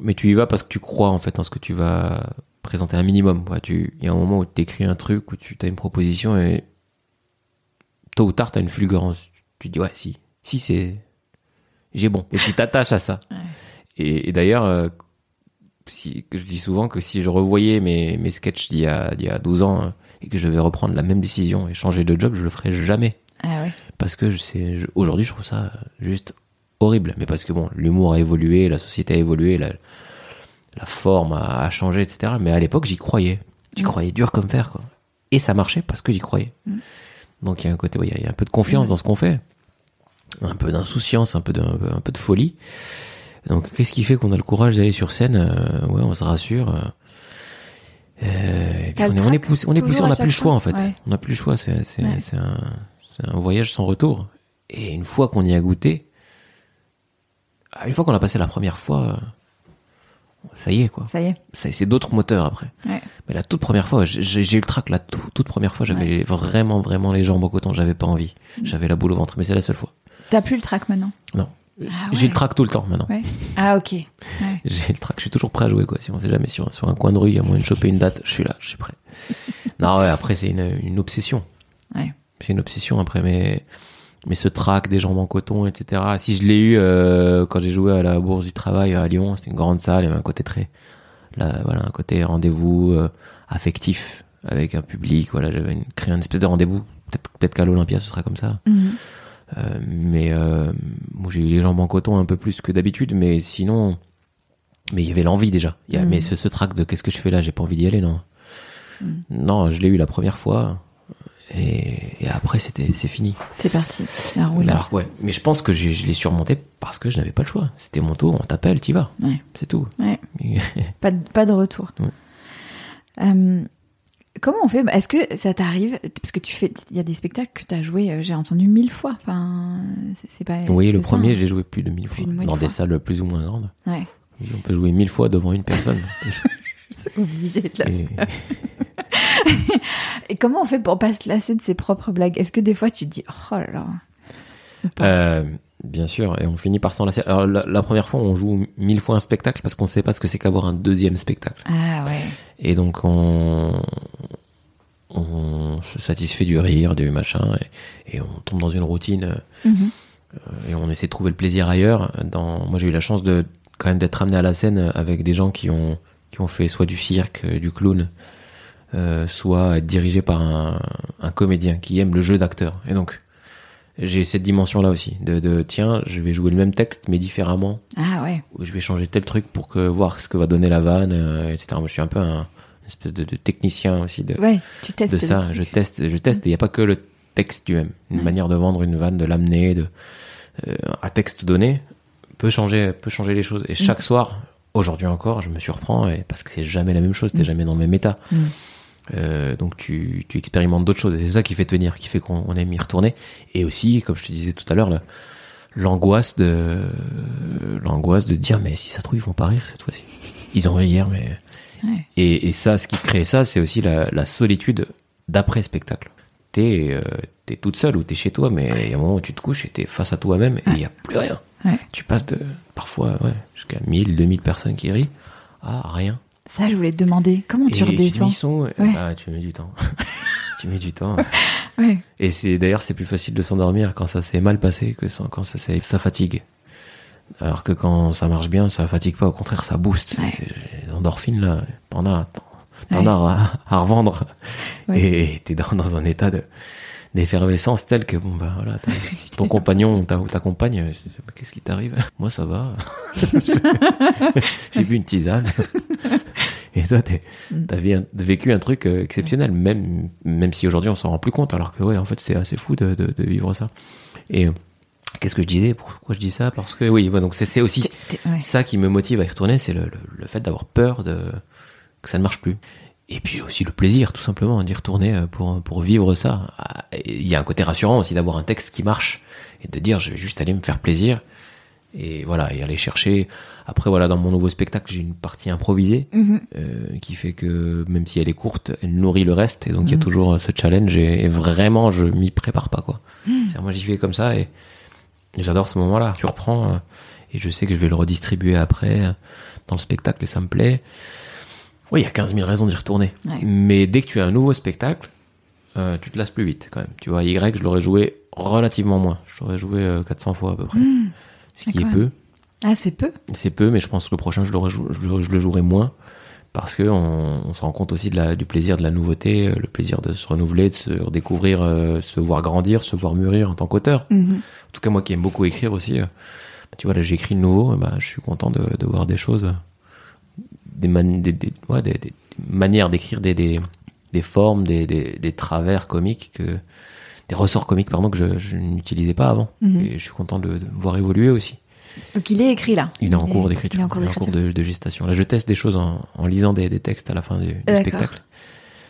Mais tu y vas parce que tu crois en fait en ce que tu vas présenter un minimum. quoi. Tu, il y a un moment où tu écris un truc où tu as une proposition et tôt ou tard tu as une fulgurance. Tu te dis ouais si, si c'est, j'ai bon. Et tu t'attaches à ça. Ouais. Et, et d'ailleurs, euh, si, je dis souvent que si je revoyais mes, mes sketchs d'il y, a, y a 12 ans hein, et que je vais reprendre la même décision et changer de job, je le ferai jamais. Ah ouais. Parce que je sais, je- aujourd'hui, je trouve ça juste horrible. Mais parce que bon, l'humour a évolué, la société a évolué, la, la forme a, a changé, etc. Mais à l'époque, j'y croyais. J'y Mm. croyais dur comme fer, quoi. Et ça marchait parce que j'y croyais. Mm. Donc il y a un côté, ouais, il y a- il y, a un peu de confiance Mm. dans ce qu'on fait. Un peu d'insouciance, un peu de, un peu- un peu de folie. Donc qu'est-ce qui fait qu'on a le courage d'aller sur scène? Euh, Ouais, on se rassure. Euh, on est, on est trac poussé, on est poussé, toujours on à n'a plus le choix en fait. Ouais. On n'a plus le choix. C'est, Ouais. un, voyage sans retour. Et une fois qu'on y a goûté, ah, une fois qu'on a passé la première fois, ça y est quoi. Ça y est. C'est, d'autres moteurs après. Ouais. Mais la toute première fois, j'ai, eu le trac la tout- toute première fois, j'avais vraiment vraiment les jambes au coton, j'avais pas envie. Mm. J'avais la boule au ventre, mais c'est la seule fois. T'as plus le trac maintenant? Non. Ah J'ai le trac tout le temps maintenant. Ouais. Ah ok. Ouais. J'ai le trac, je suis toujours prêt à jouer quoi. Si on sait jamais sur, sur un coin de rue, il y a moyen de choper une date, je suis là, je suis prêt. non ouais, après c'est une, une obsession. C'est une obsession après, mais mais ce trac des jambes en coton, etc. Si je l'ai eu euh, quand j'ai joué à la Bourse du Travail à Lyon, c'était une grande salle, il y avait un côté très, là, voilà, un côté rendez-vous euh, affectif avec un public. Voilà, j'avais une- créé un espèce de rendez-vous. Peut-être peut-être qu'à l'Olympia ce sera comme ça. Mhm. Mais euh, moi, j'ai eu les jambes en coton un peu plus que d'habitude, mais sinon, mais il y avait l'envie déjà. Il y a, Mhm. Mais ce, ce trac de qu'est-ce que je fais là, j'ai pas envie d'y aller, non. Mhm. Non, je l'ai eu la première fois, et, et après c'était c'est fini. C'est parti. La roulette. Alors ouais, mais je pense que je l'ai surmonté parce que je n'avais pas le choix. C'était mon tour, on t'appelle, t'y vas, Ouais. c'est tout. Ouais. Pas de, pas de retour. Ouais. Euh, comment on fait? Est-ce que ça t'arrive? Parce que tu fais, il y a des spectacles que tu as joué, euh, j'ai entendu mille fois. Enfin, c'est pas. oui, le ça, premier, hein. je l'ai joué plus de mille fois de dans des fois. salles plus ou moins grandes. Ouais. On peut jouer mille fois devant une personne. C'est obligé de la Et- Et comment on fait pour pas se lasser de ses propres blagues? Est-ce que des fois tu te dis oh là là Euh, bien sûr, et on finit par s'en lasser. Alors la, la première fois, on joue mille fois un spectacle parce qu'on sait pas ce que c'est qu'avoir un deuxième spectacle. Ah ouais. Et donc on, on se satisfait du rire, du machin, et, et on tombe dans une routine euh, Mhm. et on essaie de trouver le plaisir ailleurs. Dans, moi, j'ai eu la chance de quand même d'être amené à la scène avec des gens qui ont qui ont fait soit du cirque, euh, du clown, euh, soit être dirigé par un, un comédien qui aime le jeu d'acteur. Et donc j'ai cette dimension là aussi de, de tiens, je vais jouer le même texte mais différemment Ah ouais. où je vais changer tel truc pour que voir ce que va donner la vanne, euh, etc. Moi, je suis un peu un une espèce de, de technicien aussi de, Ouais, tu testes de ça. Je teste, je teste. Il n'y a pas que le texte lui-même. Une manière de vendre une vanne, de l'amener, de euh, à texte donné peut changer, peut changer les choses. Et chaque soir, aujourd'hui encore, je me surprends et parce que c'est jamais la même chose. T'es jamais dans le même état. Euh, donc tu, tu expérimentes d'autres choses et c'est ça qui fait tenir, qui fait qu'on on aime y retourner. Et aussi, comme je te disais tout à l'heure, l'angoisse de l'angoisse de dire mais si ça trouve ils vont pas rire cette fois-ci. Ils ont ri hier mais Ouais. et, et ça, ce qui crée ça, c'est aussi la, la solitude d'après spectacle. T'es euh, t'es toute seule ou t'es chez toi, mais il y a un moment où tu te couches et t'es face à toi-même et il y a plus rien. Tu passes de parfois jusqu'à 1000, 2000 personnes qui rient à rien. Ça, je voulais te demander, comment tu et tu dis, redescends ils sont- Ouais. bah, tu mets du temps. tu mets du temps. Ouais. Et c'est d'ailleurs c'est plus facile de s'endormir quand ça s'est mal passé que quand ça ça fatigue. Alors que quand ça marche bien, ça fatigue pas. Au contraire, ça booste. Ouais. Les endorphines là, t'en as, t'en- as à, à revendre. Et t'es dans, dans un état de d'effervescence tel que bon bah voilà, ton compagnon ou ta, ta compagne, qu'est-ce qui t'arrive? Moi ça va. J'ai bu une tisane. Et toi, Mm. t'as vécu un truc euh, exceptionnel, même, même si aujourd'hui on s'en rend plus compte, alors que ouais, en fait, c'est assez fou de, de, de vivre ça. Et euh, qu'est-ce que je disais? Pourquoi je dis ça? Parce que oui, ouais, donc c'est aussi ouais. ça qui me motive à y retourner, c'est le, le, le fait d'avoir peur de que ça ne marche plus. Et puis aussi le plaisir, tout simplement, d'y retourner euh, pour, pour vivre ça. Ah, Il y a un côté rassurant aussi d'avoir un texte qui marche et de dire je vais juste aller me faire plaisir et voilà et aller chercher. Après voilà, dans mon nouveau spectacle, j'ai une partie improvisée Mhm. euh, qui fait que même si elle est courte, elle nourrit le reste et donc il y a Mhm. toujours ce challenge et, et vraiment je m'y prépare pas quoi. C'est-à-dire, moi j'y vais comme ça et, et j'adore ce moment-là. Tu reprends euh, et je sais que je vais le redistribuer après euh, dans le spectacle et ça me plaît. Oui, il y a 15 000 raisons d'y retourner. Ouais. Mais dès que tu as un nouveau spectacle, euh, tu te lasses plus vite quand même. Tu vois, Y, je l'aurais joué relativement moins. Je l'aurais joué euh, 400 fois à peu près. Ce qui est peu. Ah, c'est peu C'est peu, mais je pense que le prochain, je, je, le- je le jouerai moins. Parce que on, on se rend compte aussi de la, du plaisir de la nouveauté, euh, le plaisir de se renouveler, de se redécouvrir, euh, se voir grandir, se voir mûrir en tant qu'auteur. Mhm. En tout cas, moi qui aime beaucoup écrire aussi, euh, tu vois, là, j'ai écrit le nouveau, bah, je suis content de, de voir des choses, euh, des, man- des, des- ouais, des, des manières d'écrire, des, formes, des, travers comiques, que, des ressorts comiques, pardon, que je, je n'utilisais pas avant. Mhm. Et je suis content de, de voir évoluer aussi. Donc il est écrit là. Il est en cours d'écriture. Il est en cours Il est en d'écriture. cours de, de gestation. Là, je teste des choses en, en lisant des, des textes à la fin du, du spectacle.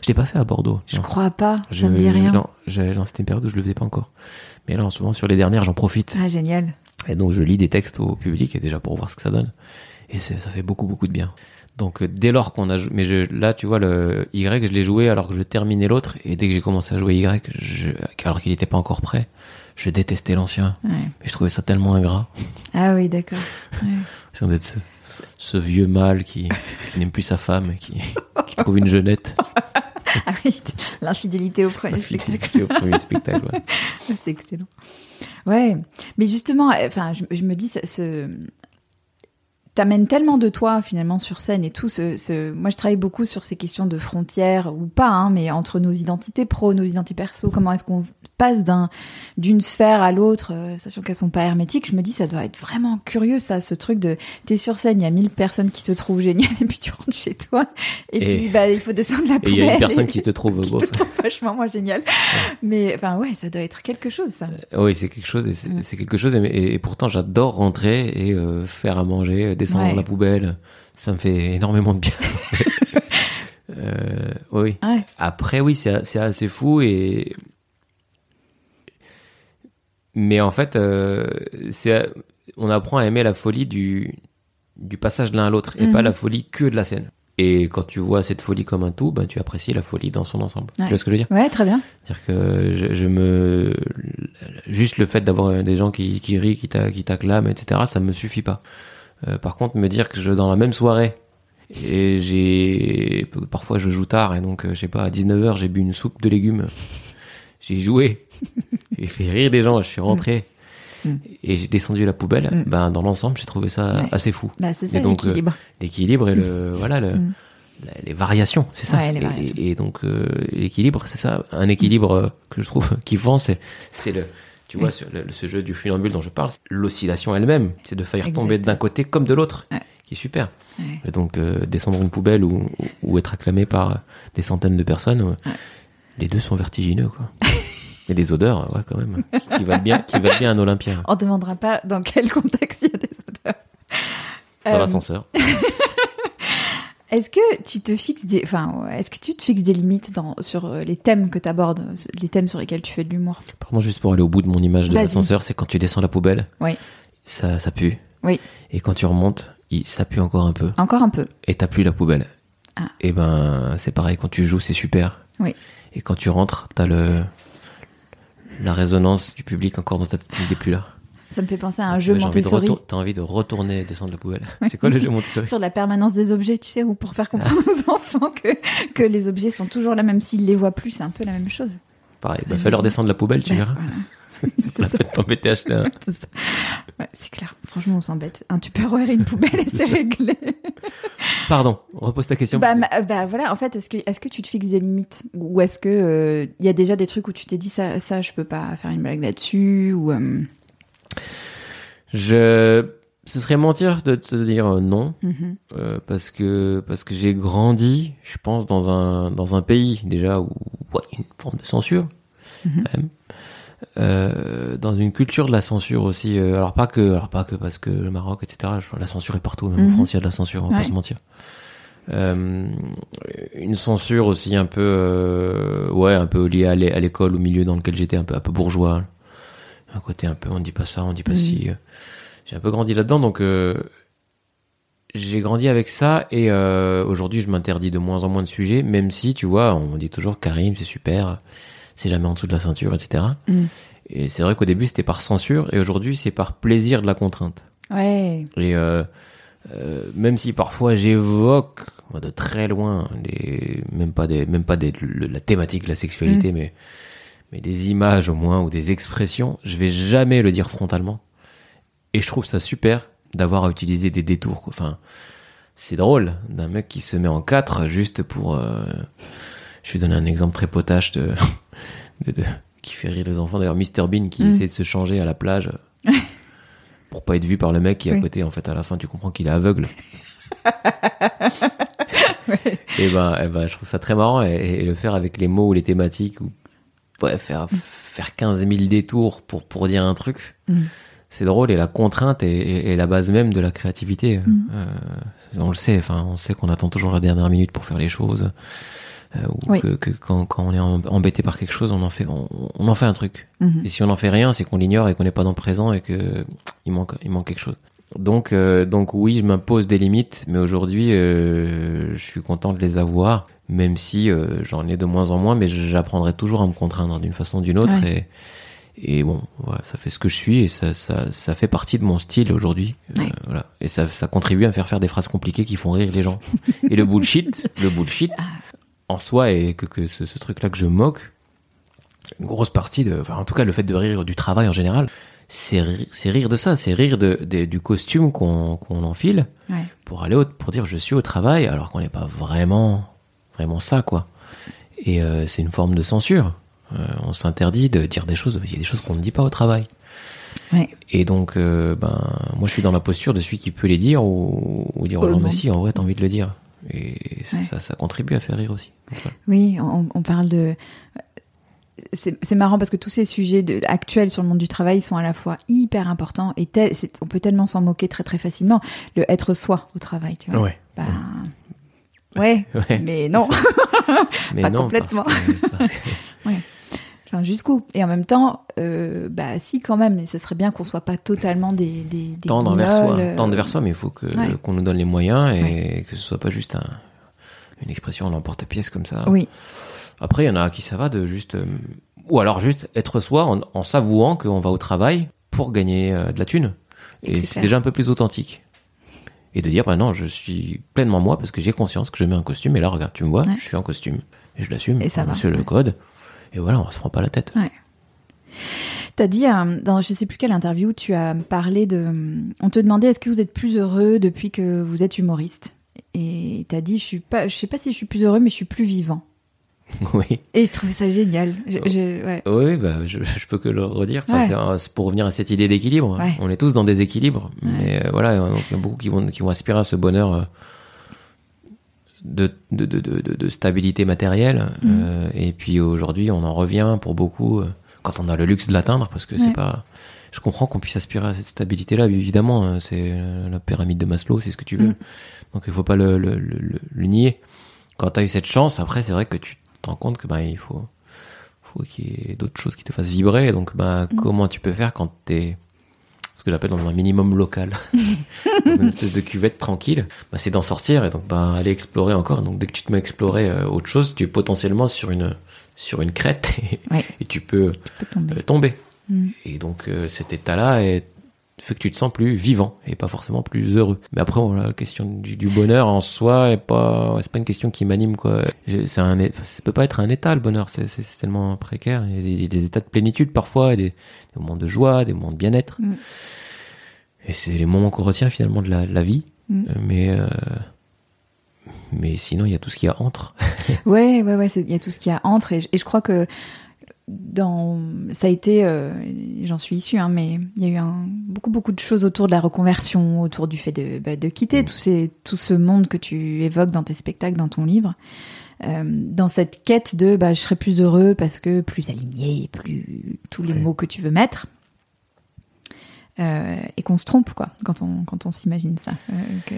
Je l'ai pas fait à Bordeaux. Je non. crois pas, Je- me dit rien. Non, non, c'était une période où je le faisais pas encore. Mais là, en ce moment, sur les dernières, j'en profite. Ah, génial. Et donc, je lis des textes au public, et déjà pour voir ce que ça donne. Et ça fait beaucoup, beaucoup de bien. Donc, euh, dès lors qu'on a joué, mais je, là, tu vois, le Y, je l'ai joué alors que je terminais l'autre, et dès que j'ai commencé à jouer Y, je, alors qu'il n'était pas encore prêt, je détestais l'ancien. Ouais. Je trouvais ça tellement ingrat. Ah oui, d'accord. Ouais. C'est d'être ce, ce vieux mâle qui, qui n'aime plus sa femme, et qui, qui trouve une jeunette. Ah oui, l'infidélité au premier spectacle. C'était au premier spectacle. ouais. C'est excellent. Ouais, mais justement, enfin, je, je me dis, ce, t'amènes tellement de toi finalement sur scène et tout. Ce, ce- moi, je travaille beaucoup sur ces questions de frontières ou pas, hein, mais entre nos identités pro, nos identités perso. Comment est-ce qu'on passe d'un d'une sphère à l'autre, euh, sachant qu'elles sont pas hermétiques. Je me dis, ça doit être vraiment curieux, ça, ce truc de t'es sur scène, il y a 1000 personnes qui te trouvent génial, et puis tu rentres chez toi, et, Et- puis bah il faut descendre la Et poubelle. il y a une personne et- qui te trouve qui beau. te trouve vachement moins génial. Mais enfin ouais, ça doit être quelque chose ça. Oui, c'est quelque chose, et c'est Mm. c'est quelque chose, et, et- et pourtant j'adore rentrer et euh, faire à manger, descendre Ouais. la poubelle, ça me fait énormément de bien. euh, oui. Ouais. Après, oui, c'est assez fou et. Mais en fait, euh, on apprend à aimer la folie du, du passage de l'un à l'autre et Mhm. pas la folie que de la scène. Et quand tu vois cette folie comme un tout, ben, tu apprécies la folie dans son ensemble. Ouais. Tu vois ce que je veux dire? Ouais, très bien. C'est-à-dire que je, je me. Juste le fait d'avoir des gens qui, qui rient, qui t'a- qui t'acclament, etc., ça me suffit pas. Euh, par contre, me dire que je, dans la même soirée, et j'ai. Parfois, je joue tard, et donc, euh, je sais pas, à 19h, j'ai bu une soupe de légumes. J'ai joué. j'ai fait rire des gens, je suis rentré. Mm. Et j'ai descendu la poubelle. Mm. Ben, dans l'ensemble, j'ai trouvé ça Ouais. assez fou. Bah, c'est ça donc, l'équilibre. L'équilibre et le. voilà, le. Mm. la- Les variations, c'est ça. Ouais, les Et- variations. Et, donc euh, l'équilibre, c'est ça. Un équilibre euh, que je trouve kiffant, c'est c'est le, tu vois, le- ce jeu du funambule dont je parle, l'oscillation elle-même, c'est de faire tomber d'un côté comme de l'autre, Ouais. qui est super. Ouais. Et donc euh, descendre une poubelle ou, ou, ou être acclamé par euh, des centaines de personnes, euh, les deux sont vertigineux, quoi. Et des odeurs, ouais, quand même, qui, qui valent bien, qui valent bien un Olympien. On ne demandera pas dans quel contexte il y a des odeurs. Dans Euh, l'ascenseur. Est-ce que tu te fixes des, enfin, est-ce que tu te fixes des limites dans, sur euh, les thèmes que tu abordes, les thèmes sur lesquels tu fais de l'humour? Pardon, juste pour aller au bout de mon image de l'ascenseur, c'est quand tu descends la poubelle, Oui. ça, ça pue. Oui. Et quand tu remontes, ça pue encore un peu. Encore un peu. Et t'as plus la poubelle. Ah. Et ben, c'est pareil, quand tu joues, c'est super. Oui. Et quand tu rentres, t'as le, la résonance du public encore dans ta tête, il n'est plus là. Ça me fait penser à un jeu Montessori T'as envie de retourner, descendre la poubelle. C'est quoi le jeu Montessori sur la permanence des objets, tu sais, ou pour faire comprendre aux enfants que, que les objets sont toujours là, même s'ils les voient plus, c'est un peu la même chose. Pareil, bah, fais leur descendre la poubelle, tu verras. voilà. C'est ça. t'embêter à acheter un. C'est. Ouais, clair. Franchement, on s'embête. Un tupperware et une poubelle et c'est réglé. Pardon, repose ta question. Bah, ma- bah, voilà, en fait, est-ce que, est-ce que tu te fixes des limites? Ou est-ce que il y a déjà des trucs où tu t'es dit ça, ça, je peux pas faire une blague là-dessus ou euh, Je, ce serait mentir de te dire euh, non. mhm. Euh, parce que parce que j'ai grandi, je pense dans un dans un pays déjà où ouais, une forme de censure, Mhm. même. Euh, dans une culture de la censure aussi. alors pas que alors pas que parce que le Maroc etc. La censure est partout, même Mhm. en France il y a de la censure, on va Ouais. pas se mentir. Euh, une censure aussi un peu euh, ouais un peu liée à l'école au milieu dans lequel j'étais un peu un peu bourgeois un côté un peu on dit pas ça on dit pas Mhm. si euh, j'ai un peu grandi là-dedans donc euh, j'ai grandi avec ça et euh, aujourd'hui je m'interdis de moins en moins de sujets même si tu vois on dit toujours Karim c'est super c'est jamais en dessous de la ceinture etc Mhm. et c'est vrai qu'au début c'était par censure et aujourd'hui c'est par plaisir de la contrainte Ouais. et euh, même si parfois j'évoque de très loin des, même pas des, même pas des, le- la thématique de la sexualité, mais mais des images au moins ou des expressions, je vais jamais le dire frontalement. Et je trouve ça super d'avoir à utiliser des détours. quoi. Enfin, c'est drôle d'un mec qui se met en quatre juste pour. euh, je vais donner un exemple très potache de, de- de- qui fait rire les enfants. D'ailleurs, Mr Bean qui Mm. essaie de se changer à la plage pour pas être vu par le mec qui est à côté. En fait, à la fin, tu comprends qu'il est aveugle. Ouais. Et ben, eh ben, je trouve ça très marrant et, et le faire avec les mots ou les thématiques ou ouais, faire faire 15 000 détours pour pour dire un truc. Mm. C'est drôle et la contrainte est, est- est la base même de la créativité. Mm. Euh, on le sait, enfin, on sait qu'on attend toujours la dernière minute pour faire les choses. Euh, ou Oui. que, que quand, quand on est em- embêté par quelque chose, on en fait, on, on en fait un truc. Mhm. Et si on n'en fait rien, c'est qu'on l'ignore et qu'on n'est pas dans le présent et que il manque, il manque quelque chose. Donc, euh, donc oui, je m'impose des limites, mais aujourd'hui, euh, je suis content de les avoir, même si euh, j'en ai de moins en moins, mais j'apprendrai toujours à me contraindre d'une façon ou d'une autre. Ouais. Et, et bon, voilà, ça fait ce que je suis et ça, ça, ça fait partie de mon style aujourd'hui. Euh, voilà. Et ça, ça contribue à me faire faire des phrases compliquées qui font rire les gens. et le bullshit, le bullshit, en soi, et que, que ce, ce truc-là que je moque, une grosse partie de, enfin, en tout cas, le fait de rire du travail en général, c'est rire, de ça, c'est rire de, de- du costume qu'on qu'on enfile Ouais. pour aller au, pour dire je suis au travail, alors qu'on n'est pas vraiment, vraiment ça, quoi. Et euh, c'est une forme de censure. Euh, on s'interdit de dire des choses, il y a des choses qu'on ne dit pas au travail. Ouais. Et donc, euh, ben, moi, je suis dans la posture de celui qui peut les dire ou, ou dire, Oh, non, mais si, en vrai, t'as envie de le dire. Et Ouais. ça, ça contribue à faire rire aussi. Voilà. Oui, on, on parle de. C'est marrant parce que tous ces sujets de- actuels sur le monde du travail sont à la fois hyper importants et tel- on peut tellement s'en moquer très très facilement. Le être soi au travail, tu vois. Ouais. Ben, ouais, Ouais. mais non. Mais Pas non, complètement. parce que- parce que- Enfin, jusqu'où? Et en même temps, euh, bah si quand même, mais ce serait bien qu'on soit pas totalement des, des, des tendre vers soi, euh, tendre vers soi, mais il faut ouais. qu'on nous donne les moyens et que ce soit pas juste un, une expression en emporte-pièce comme ça. Oui. Après, il y en a à qui ça va de juste, euh, ou alors juste être soi en, en s'avouant qu'on va au travail pour gagner de la thune. Et c'est déjà un peu plus authentique. Et de dire, bah non, je suis pleinement moi parce que j'ai conscience que je mets un costume et là, regarde, tu me vois, Ouais. je suis en costume. Et je l'assume. Et ça va, C'est le ouais. code. Et voilà, on se prend pas la tête. T'as dit, euh, dans je sais plus quelle interview, tu as parlé de. On te demandait est-ce que vous êtes plus heureux depuis que vous êtes humoriste? Et t'as dit, je suis pas, je sais pas si je suis plus heureux, mais je suis plus vivant. oui. Et je trouvais ça génial. Je- je- ouais. Oui, bah, je, je peux que le redire. Enfin, Ouais. un- pour revenir à cette idée d'équilibre. Ouais. On est tous dans des équilibres. Mais euh, voilà, donc, il y a beaucoup qui vont, qui vont aspirer à ce bonheur euh, de, de, de, de, stabilité matérielle. Mm. Euh, et puis aujourd'hui, on en revient pour beaucoup quand on a le luxe de l'atteindre parce que c'est pas. Je comprends qu'on puisse aspirer à cette stabilité-là, évidemment. C'est la pyramide de Maslow, c'est ce que tu veux. Mm. Donc il faut pas le, le, le, le- le nier. Quand tu as eu cette chance, après, c'est vrai que tu te rends compte que bah, il faut faut qu'il y ait d'autres choses qui te fassent vibrer. Donc, Mm. comment tu peux faire quand t'es ce que j'appelle dans un minimum local, dans une espèce de cuvette tranquille, bah, c'est d'en sortir et donc bah, aller explorer encore. Donc, dès que tu te mets à explorer euh, autre chose, tu es potentiellement sur une sur une crête et, Ouais. et tu peux Tu peux tomber. euh, tomber. Mm. Et donc, euh, cet état-là est- fait que tu te sens plus vivant et pas forcément plus heureux. Mais après, voilà, la question du, du bonheur en soi est pas, c'est pas une question qui m'anime, quoi. C'est un, ça peut pas être un état, le bonheur. C'est, tellement précaire. Il y a des, états de plénitude parfois, et des, des moments de joie, des moments de bien-être. Mm. Et c'est les moments qu'on retient finalement de la, de la vie. Mm. Euh, Mais, euh, mais sinon, il y a tout ce qu'il y a entre. Ouais, ouais, ouais, il y a tout ce qu'il y a entre, et je crois que dans, ça a été, euh, j'en suis issue, hein, mais il y a eu un, beaucoup, beaucoup de choses autour de la reconversion, autour du fait de, bah, de quitter tout, ces, tout ce monde que tu évoques dans tes spectacles, dans ton livre, euh, dans cette quête de, bah, je serai plus heureux parce que plus aligné, plus tous les mots que tu veux mettre. Euh, et qu'on se trompe quoi quand on quand on s'imagine ça Euh, que-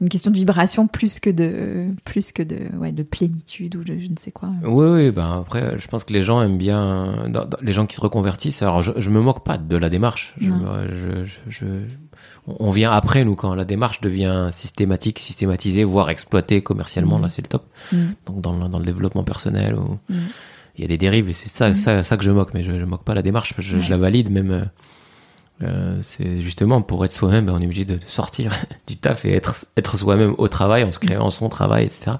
une question de vibration plus que de plus que de ouais de plénitude ou de je ne sais quoi Oui, oui, ben après, je pense que les gens aiment bien, dans- dans- les gens qui se reconvertissent. Alors, je, je me moque pas de la démarche. Je, je, on vient après nous quand la démarche devient systématique, systématisée, voire exploitée commercialement. Mhm. Là, c'est le top. Mm. Donc, dans, le- dans le développement personnel, Mm. il y a des dérives, et c'est ça, ça, ça que je moque. Mais je, je moque pas la démarche. Je, Ouais. la valide même. Euh, euh, c'est justement pour être soi-même, ben, on est obligé de, sortir du taf et être, être soi-même au travail, en se créant son travail, etc.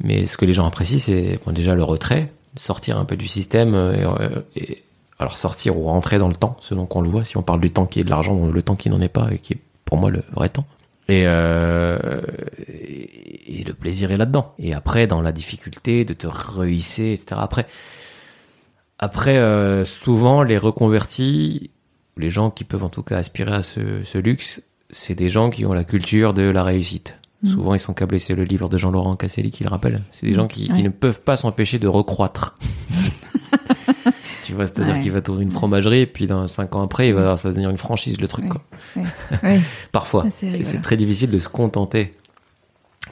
Mais ce que les gens apprécient, c'est bon, déjà le retrait, sortir un peu du système, euh, et, et- alors sortir ou rentrer dans le temps, selon qu'on le voit. Si on parle du temps qui est de l'argent, le temps qui n'en est pas, et qui est pour moi le vrai temps. Et, euh, et le plaisir est là-dedans. Et après, dans la difficulté de te rehisser, etc. Après, après euh, souvent, les reconvertis, les gens qui peuvent en tout cas aspirer à ce, ce luxe, c'est des gens qui ont la culture de la réussite. Mhm. Souvent, ils sont câblés. C'est le livre de Jean-Laurent Casselli qui le rappelle. C'est des gens qui, ne peuvent pas s'empêcher de recroître. tu vois, c'est-à-dire Ouais. qu'il va tourner une fromagerie et puis dans cinq ans après, il va, ça va devenir une franchise, le truc, Ouais. quoi. ouais Parfois. Ah, c'est Et c'est très difficile de se contenter.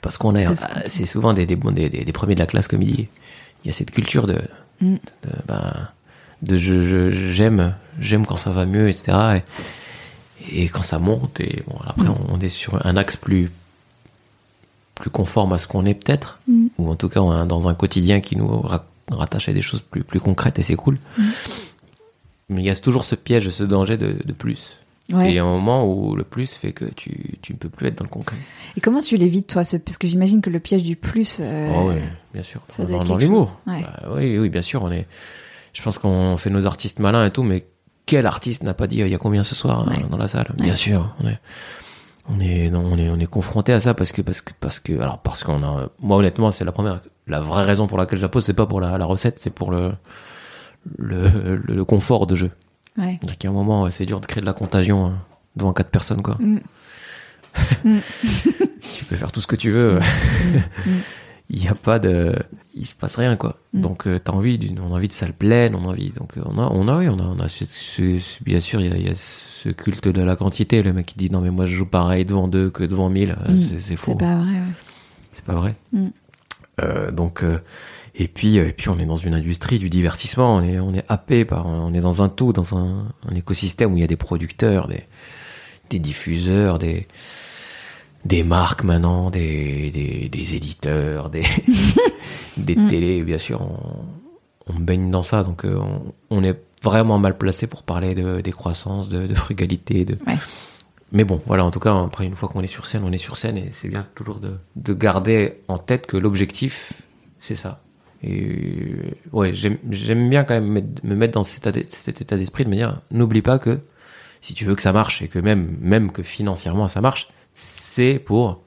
Parce qu'on contenter. c'est souvent des, des, des, des- des premiers de la classe comédie. Il y a cette culture de, Mm. de, ben, de je, je- j'aime, j'aime quand ça va mieux, etc. Et, et quand ça monte, et bon, après, Mm. on est sur un axe plus, plus conforme à ce qu'on est peut-être, Mm. ou en tout cas, on est dans un quotidien qui nous ra- rattache à des choses plus, plus concrètes, et c'est cool. Mm. Mais il y a toujours ce piège, ce danger de, de plus. Et il y a un moment où le plus fait que tu, tu ne peux plus être dans le concret. et comment tu l'évites toi ce... parce que j'imagine que le piège du plus euh, Oh oui, bien sûr. ça doit dans être dans quelque l'humour. Ouais. Bah oui, oui, bien sûr. On est. Je pense qu'on fait nos artistes malins et tout, mais quel artiste n'a pas dit euh, il y a combien ce soir hein, Ouais. dans la salle? Ouais. Bien sûr. On est. On est, non, on est, on est confronté à ça parce que, parce que, parce que, alors, parce qu'on a, moi, honnêtement, c'est la première, la vraie raison pour laquelle je la pose, c'est pas pour la, la recette, c'est pour le, le, confort de jeu. ouais Il y a un moment, c'est dur de créer de la contagion hein, devant quatre personnes, quoi. Mm. tu peux faire tout ce que tu veux. Mm. Il n'y a pas de, il se passe rien quoi. Mm. Donc euh, t'as envie d'une, on a envie de salle pleine, on a envie. Donc euh, on a, on a, oui, on a, on a ce- ce- ce- bien sûr, il y a, il y a ce culte de la quantité. Le mec qui dit non mais moi je joue pareil devant deux que devant mille, Euh, Mm. c'est, c'est faux. c'est pas vrai ouais. C'est pas vrai. Mm. Euh, donc euh, et puis euh, et puis on est dans une industrie du divertissement. On est on est happé par, on est dans un tout, dans un, un écosystème où il y a des producteurs, des des diffuseurs, des des marques maintenant, des, des, des éditeurs, des, des Mm. télés, bien sûr, on, on baigne dans ça, donc euh, on, on est vraiment mal placé pour parler de décroissance, de, de frugalité, de... Ouais. Mais bon, voilà, en tout cas, après, une fois qu'on est sur scène, on est sur scène, et c'est bien toujours de, de garder en tête que l'objectif, c'est ça. Et euh, ouais, j'aime bien quand même me mettre dans cet état d'e- cet état d'esprit de me dire, n'oublie pas que si tu veux que ça marche, et que même, même que financièrement ça marche, c'est pour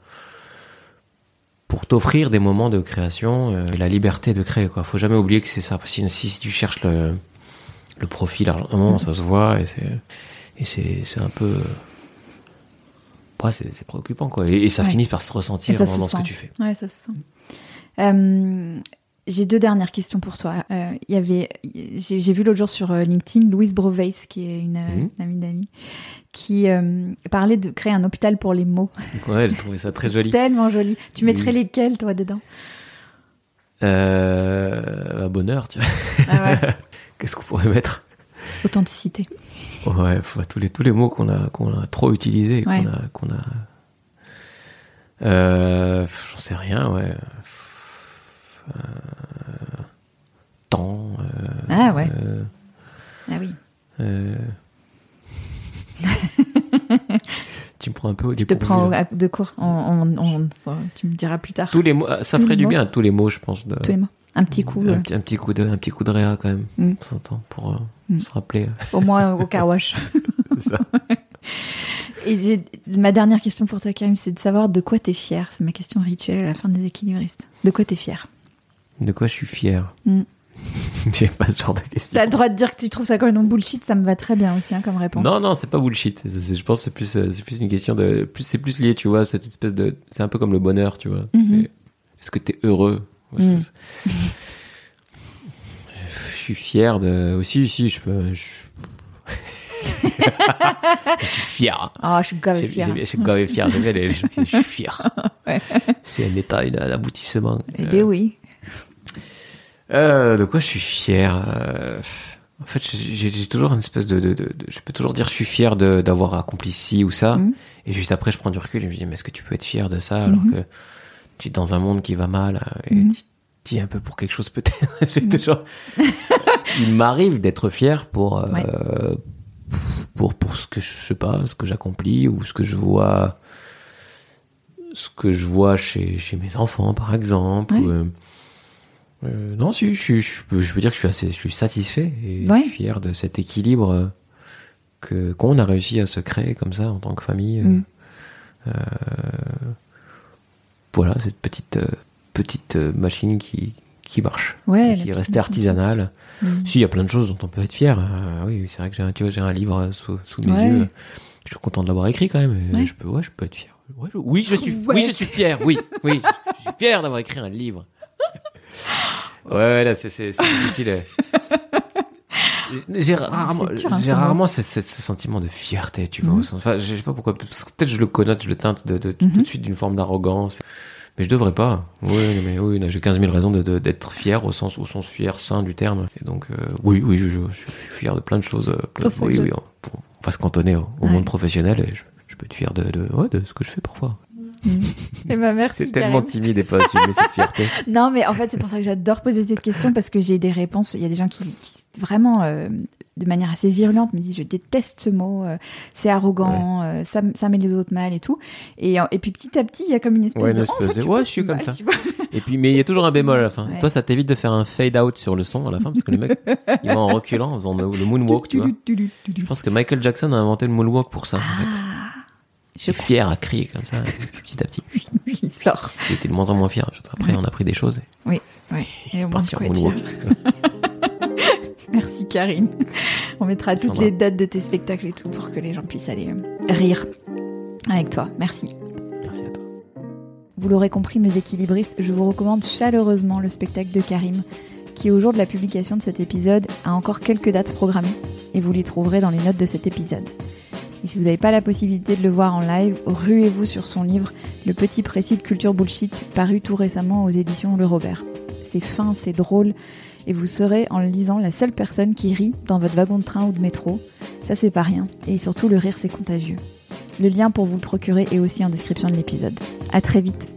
pour t'offrir des moments de création euh, et la liberté de créer quoi. Faut jamais oublier que c'est ça. Si, si, tu cherches le le profil à un moment ça se voit et c'est et c'est c'est un peu ouais, c'est préoccupant quoi. Et, et ça Ouais. finit par se ressentir dans, se dans ce que tu fais. Ouais, ça se sent. Euh, j'ai deux dernières questions pour toi. Euh, y avait, j'ai vu l'autre jour sur euh, LinkedIn Louise Broveis, qui est une, euh, Mhm. une amie d'amis, qui euh, parlait de créer un hôpital pour les mots. ouais j'ai trouvé ça très joli Tellement joli. Tu mettrais Oui. lesquels, toi, dedans? Euh, à bonheur tiens ah ouais. qu'est-ce qu'on pourrait mettre? Authenticité. Ouais, tous les tous les mots qu'on a qu'on a trop utilisés, Ouais. qu'on a qu'on a. Euh, J'en sais rien, ouais. Euh, temps. euh, Ah ouais. euh, Ah oui. tu me prends un peu au Je te prends à- de court. On, on- on- ça, tu me diras plus tard. Tous les mots, ça tous ferait du mots. bien, tous les mots, je pense. De, Tous les mots. Un petit coup, un, euh, petit, un petit coup de, un petit coup de réa quand même, Mm. pour euh, Mm. se rappeler. au moins au car wash. Ça. Et ma dernière question pour toi, Karim, c'est de savoir de quoi t'es fier. C'est ma question rituelle à la fin des équilibristes. De quoi t'es fier? De quoi je suis fier Mm. J'ai pas ce genre de questions. T'as le droit de dire que tu trouves ça comme une bullshit, ça me va très bien aussi hein, comme réponse. Non, non, c'est pas bullshit. Je pense que c'est plus, euh, c'est plus une question de, plus, c'est plus lié, tu vois, cette espèce de, c'est un peu comme le bonheur, tu vois. Mhm. C'est- Est-ce que t'es heureux? C'est- Je suis fier de, aussi, si, je peux, je, je suis fier. Ah, je suis grave j'ai- Je suis grave fier. Bien je, je suis fier. Ouais. C'est un état, un aboutissement. Eh Euh, ben oui. Euh, de quoi je suis fier euh, En fait, j'ai toujours une espèce de, de, de- de- Je peux toujours dire je suis fier d'avoir accompli ci ou ça. Mhm. Et juste après, je prends du recul et je me dis, mais est-ce que tu peux être fier de ça alors Mhm. que tu es dans un monde qui va mal euh, et Mhm. tu es un peu pour quelque chose peut-être. J'ai toujours- Il m'arrive d'être fier pour, euh, Ouais. pour, pour ce que je sais pas, ce que j'accomplis ou ce que je vois, ce que je vois chez, chez mes enfants, par exemple. Ouais. ou, euh, non, si, je, peux dire que je suis assez, je suis satisfait et Ouais. fier de cet équilibre euh, que qu'on a réussi à se créer comme ça en tant que famille. Mm. Euh, voilà, cette petite petite machine qui qui marche, Ouais, qui reste artisanale. Mhm. Si, il y a plein de choses dont on peut être fier. Euh, oui, c'est vrai que j'ai un, tu vois, j'ai un livre sous, sous mes Ouais. yeux. Je suis content de l'avoir écrit quand même. et. Je peux, ouais, je peux être fier. Ouais, je- oui, je suis, oui, je suis fier. Oui, oui, je, je suis fier d'avoir écrit un livre. Ouais, ouais, là, c'est, difficile. J'ai rarement, j'ai ce mot. rarement ce, ce- ce sentiment de fierté, tu vois. Mhm. Enfin, je sais pas pourquoi. Peut-être je le connote, je le teinte de, de- Mhm. tout de suite d'une forme d'arrogance. Mais je devrais pas. Oui, mais oui, j'ai 15 000 raisons de, de- d'être fier au sens, au sens fier, sain du terme. Et donc, euh, oui, oui, je, je, je suis fier de plein de choses. euh, plein- que oui, on, on va se cantonner au, au Ouais. monde professionnel et je, je peux être fier de, de, ouais, de ce que je fais parfois. Eh ben merci. C'est tellement timide et pas assumer cette fierté. Non, mais en fait, c'est pour ça que j'adore poser cette question parce que j'ai des réponses. Il y a des gens qui, qui, vraiment, euh, de manière assez virulente, me disent Je déteste ce mot, euh, c'est arrogant, euh, ça, ça met les autres mal et tout. Et, et puis petit à petit, il y a comme une espèce Ouais, de. Oh, en espèce fait, de- ouais, je suis comme ça. Et puis, mais il y a toujours un bémol à la fin. Ouais. Toi, ça t'évite de faire un fade out sur le son à la fin parce que les mecs, ils vont en reculant, en faisant le, moonwalk, tu vois. Je pense que Michael Jackson a inventé le moonwalk pour ça. en fait. Je fier à crier comme ça, petit à petit. il sort. J'étais de moins en moins fier. Après, on a pris des choses. et Ouais. Et au moins. Merci Karine. On mettra toutes les dates de tes spectacles et tout pour que les gens puissent aller euh, rire avec toi. Merci. Merci à toi. Vous l'aurez compris, mes équilibristes, je vous recommande chaleureusement le spectacle de Karim, qui au jour de la publication de cet épisode a encore quelques dates programmées, et vous les trouverez dans les notes de cet épisode. Et si vous n'avez pas la possibilité de le voir en live, ruez-vous sur son livre Le petit précis de culture bullshit, paru tout récemment aux éditions Le Robert. C'est fin, c'est drôle, et vous serez en le lisant la seule personne qui rit dans votre wagon de train ou de métro. Ça c'est pas rien, et surtout le rire c'est contagieux. Le lien pour vous le procurer est aussi en description de l'épisode. À très vite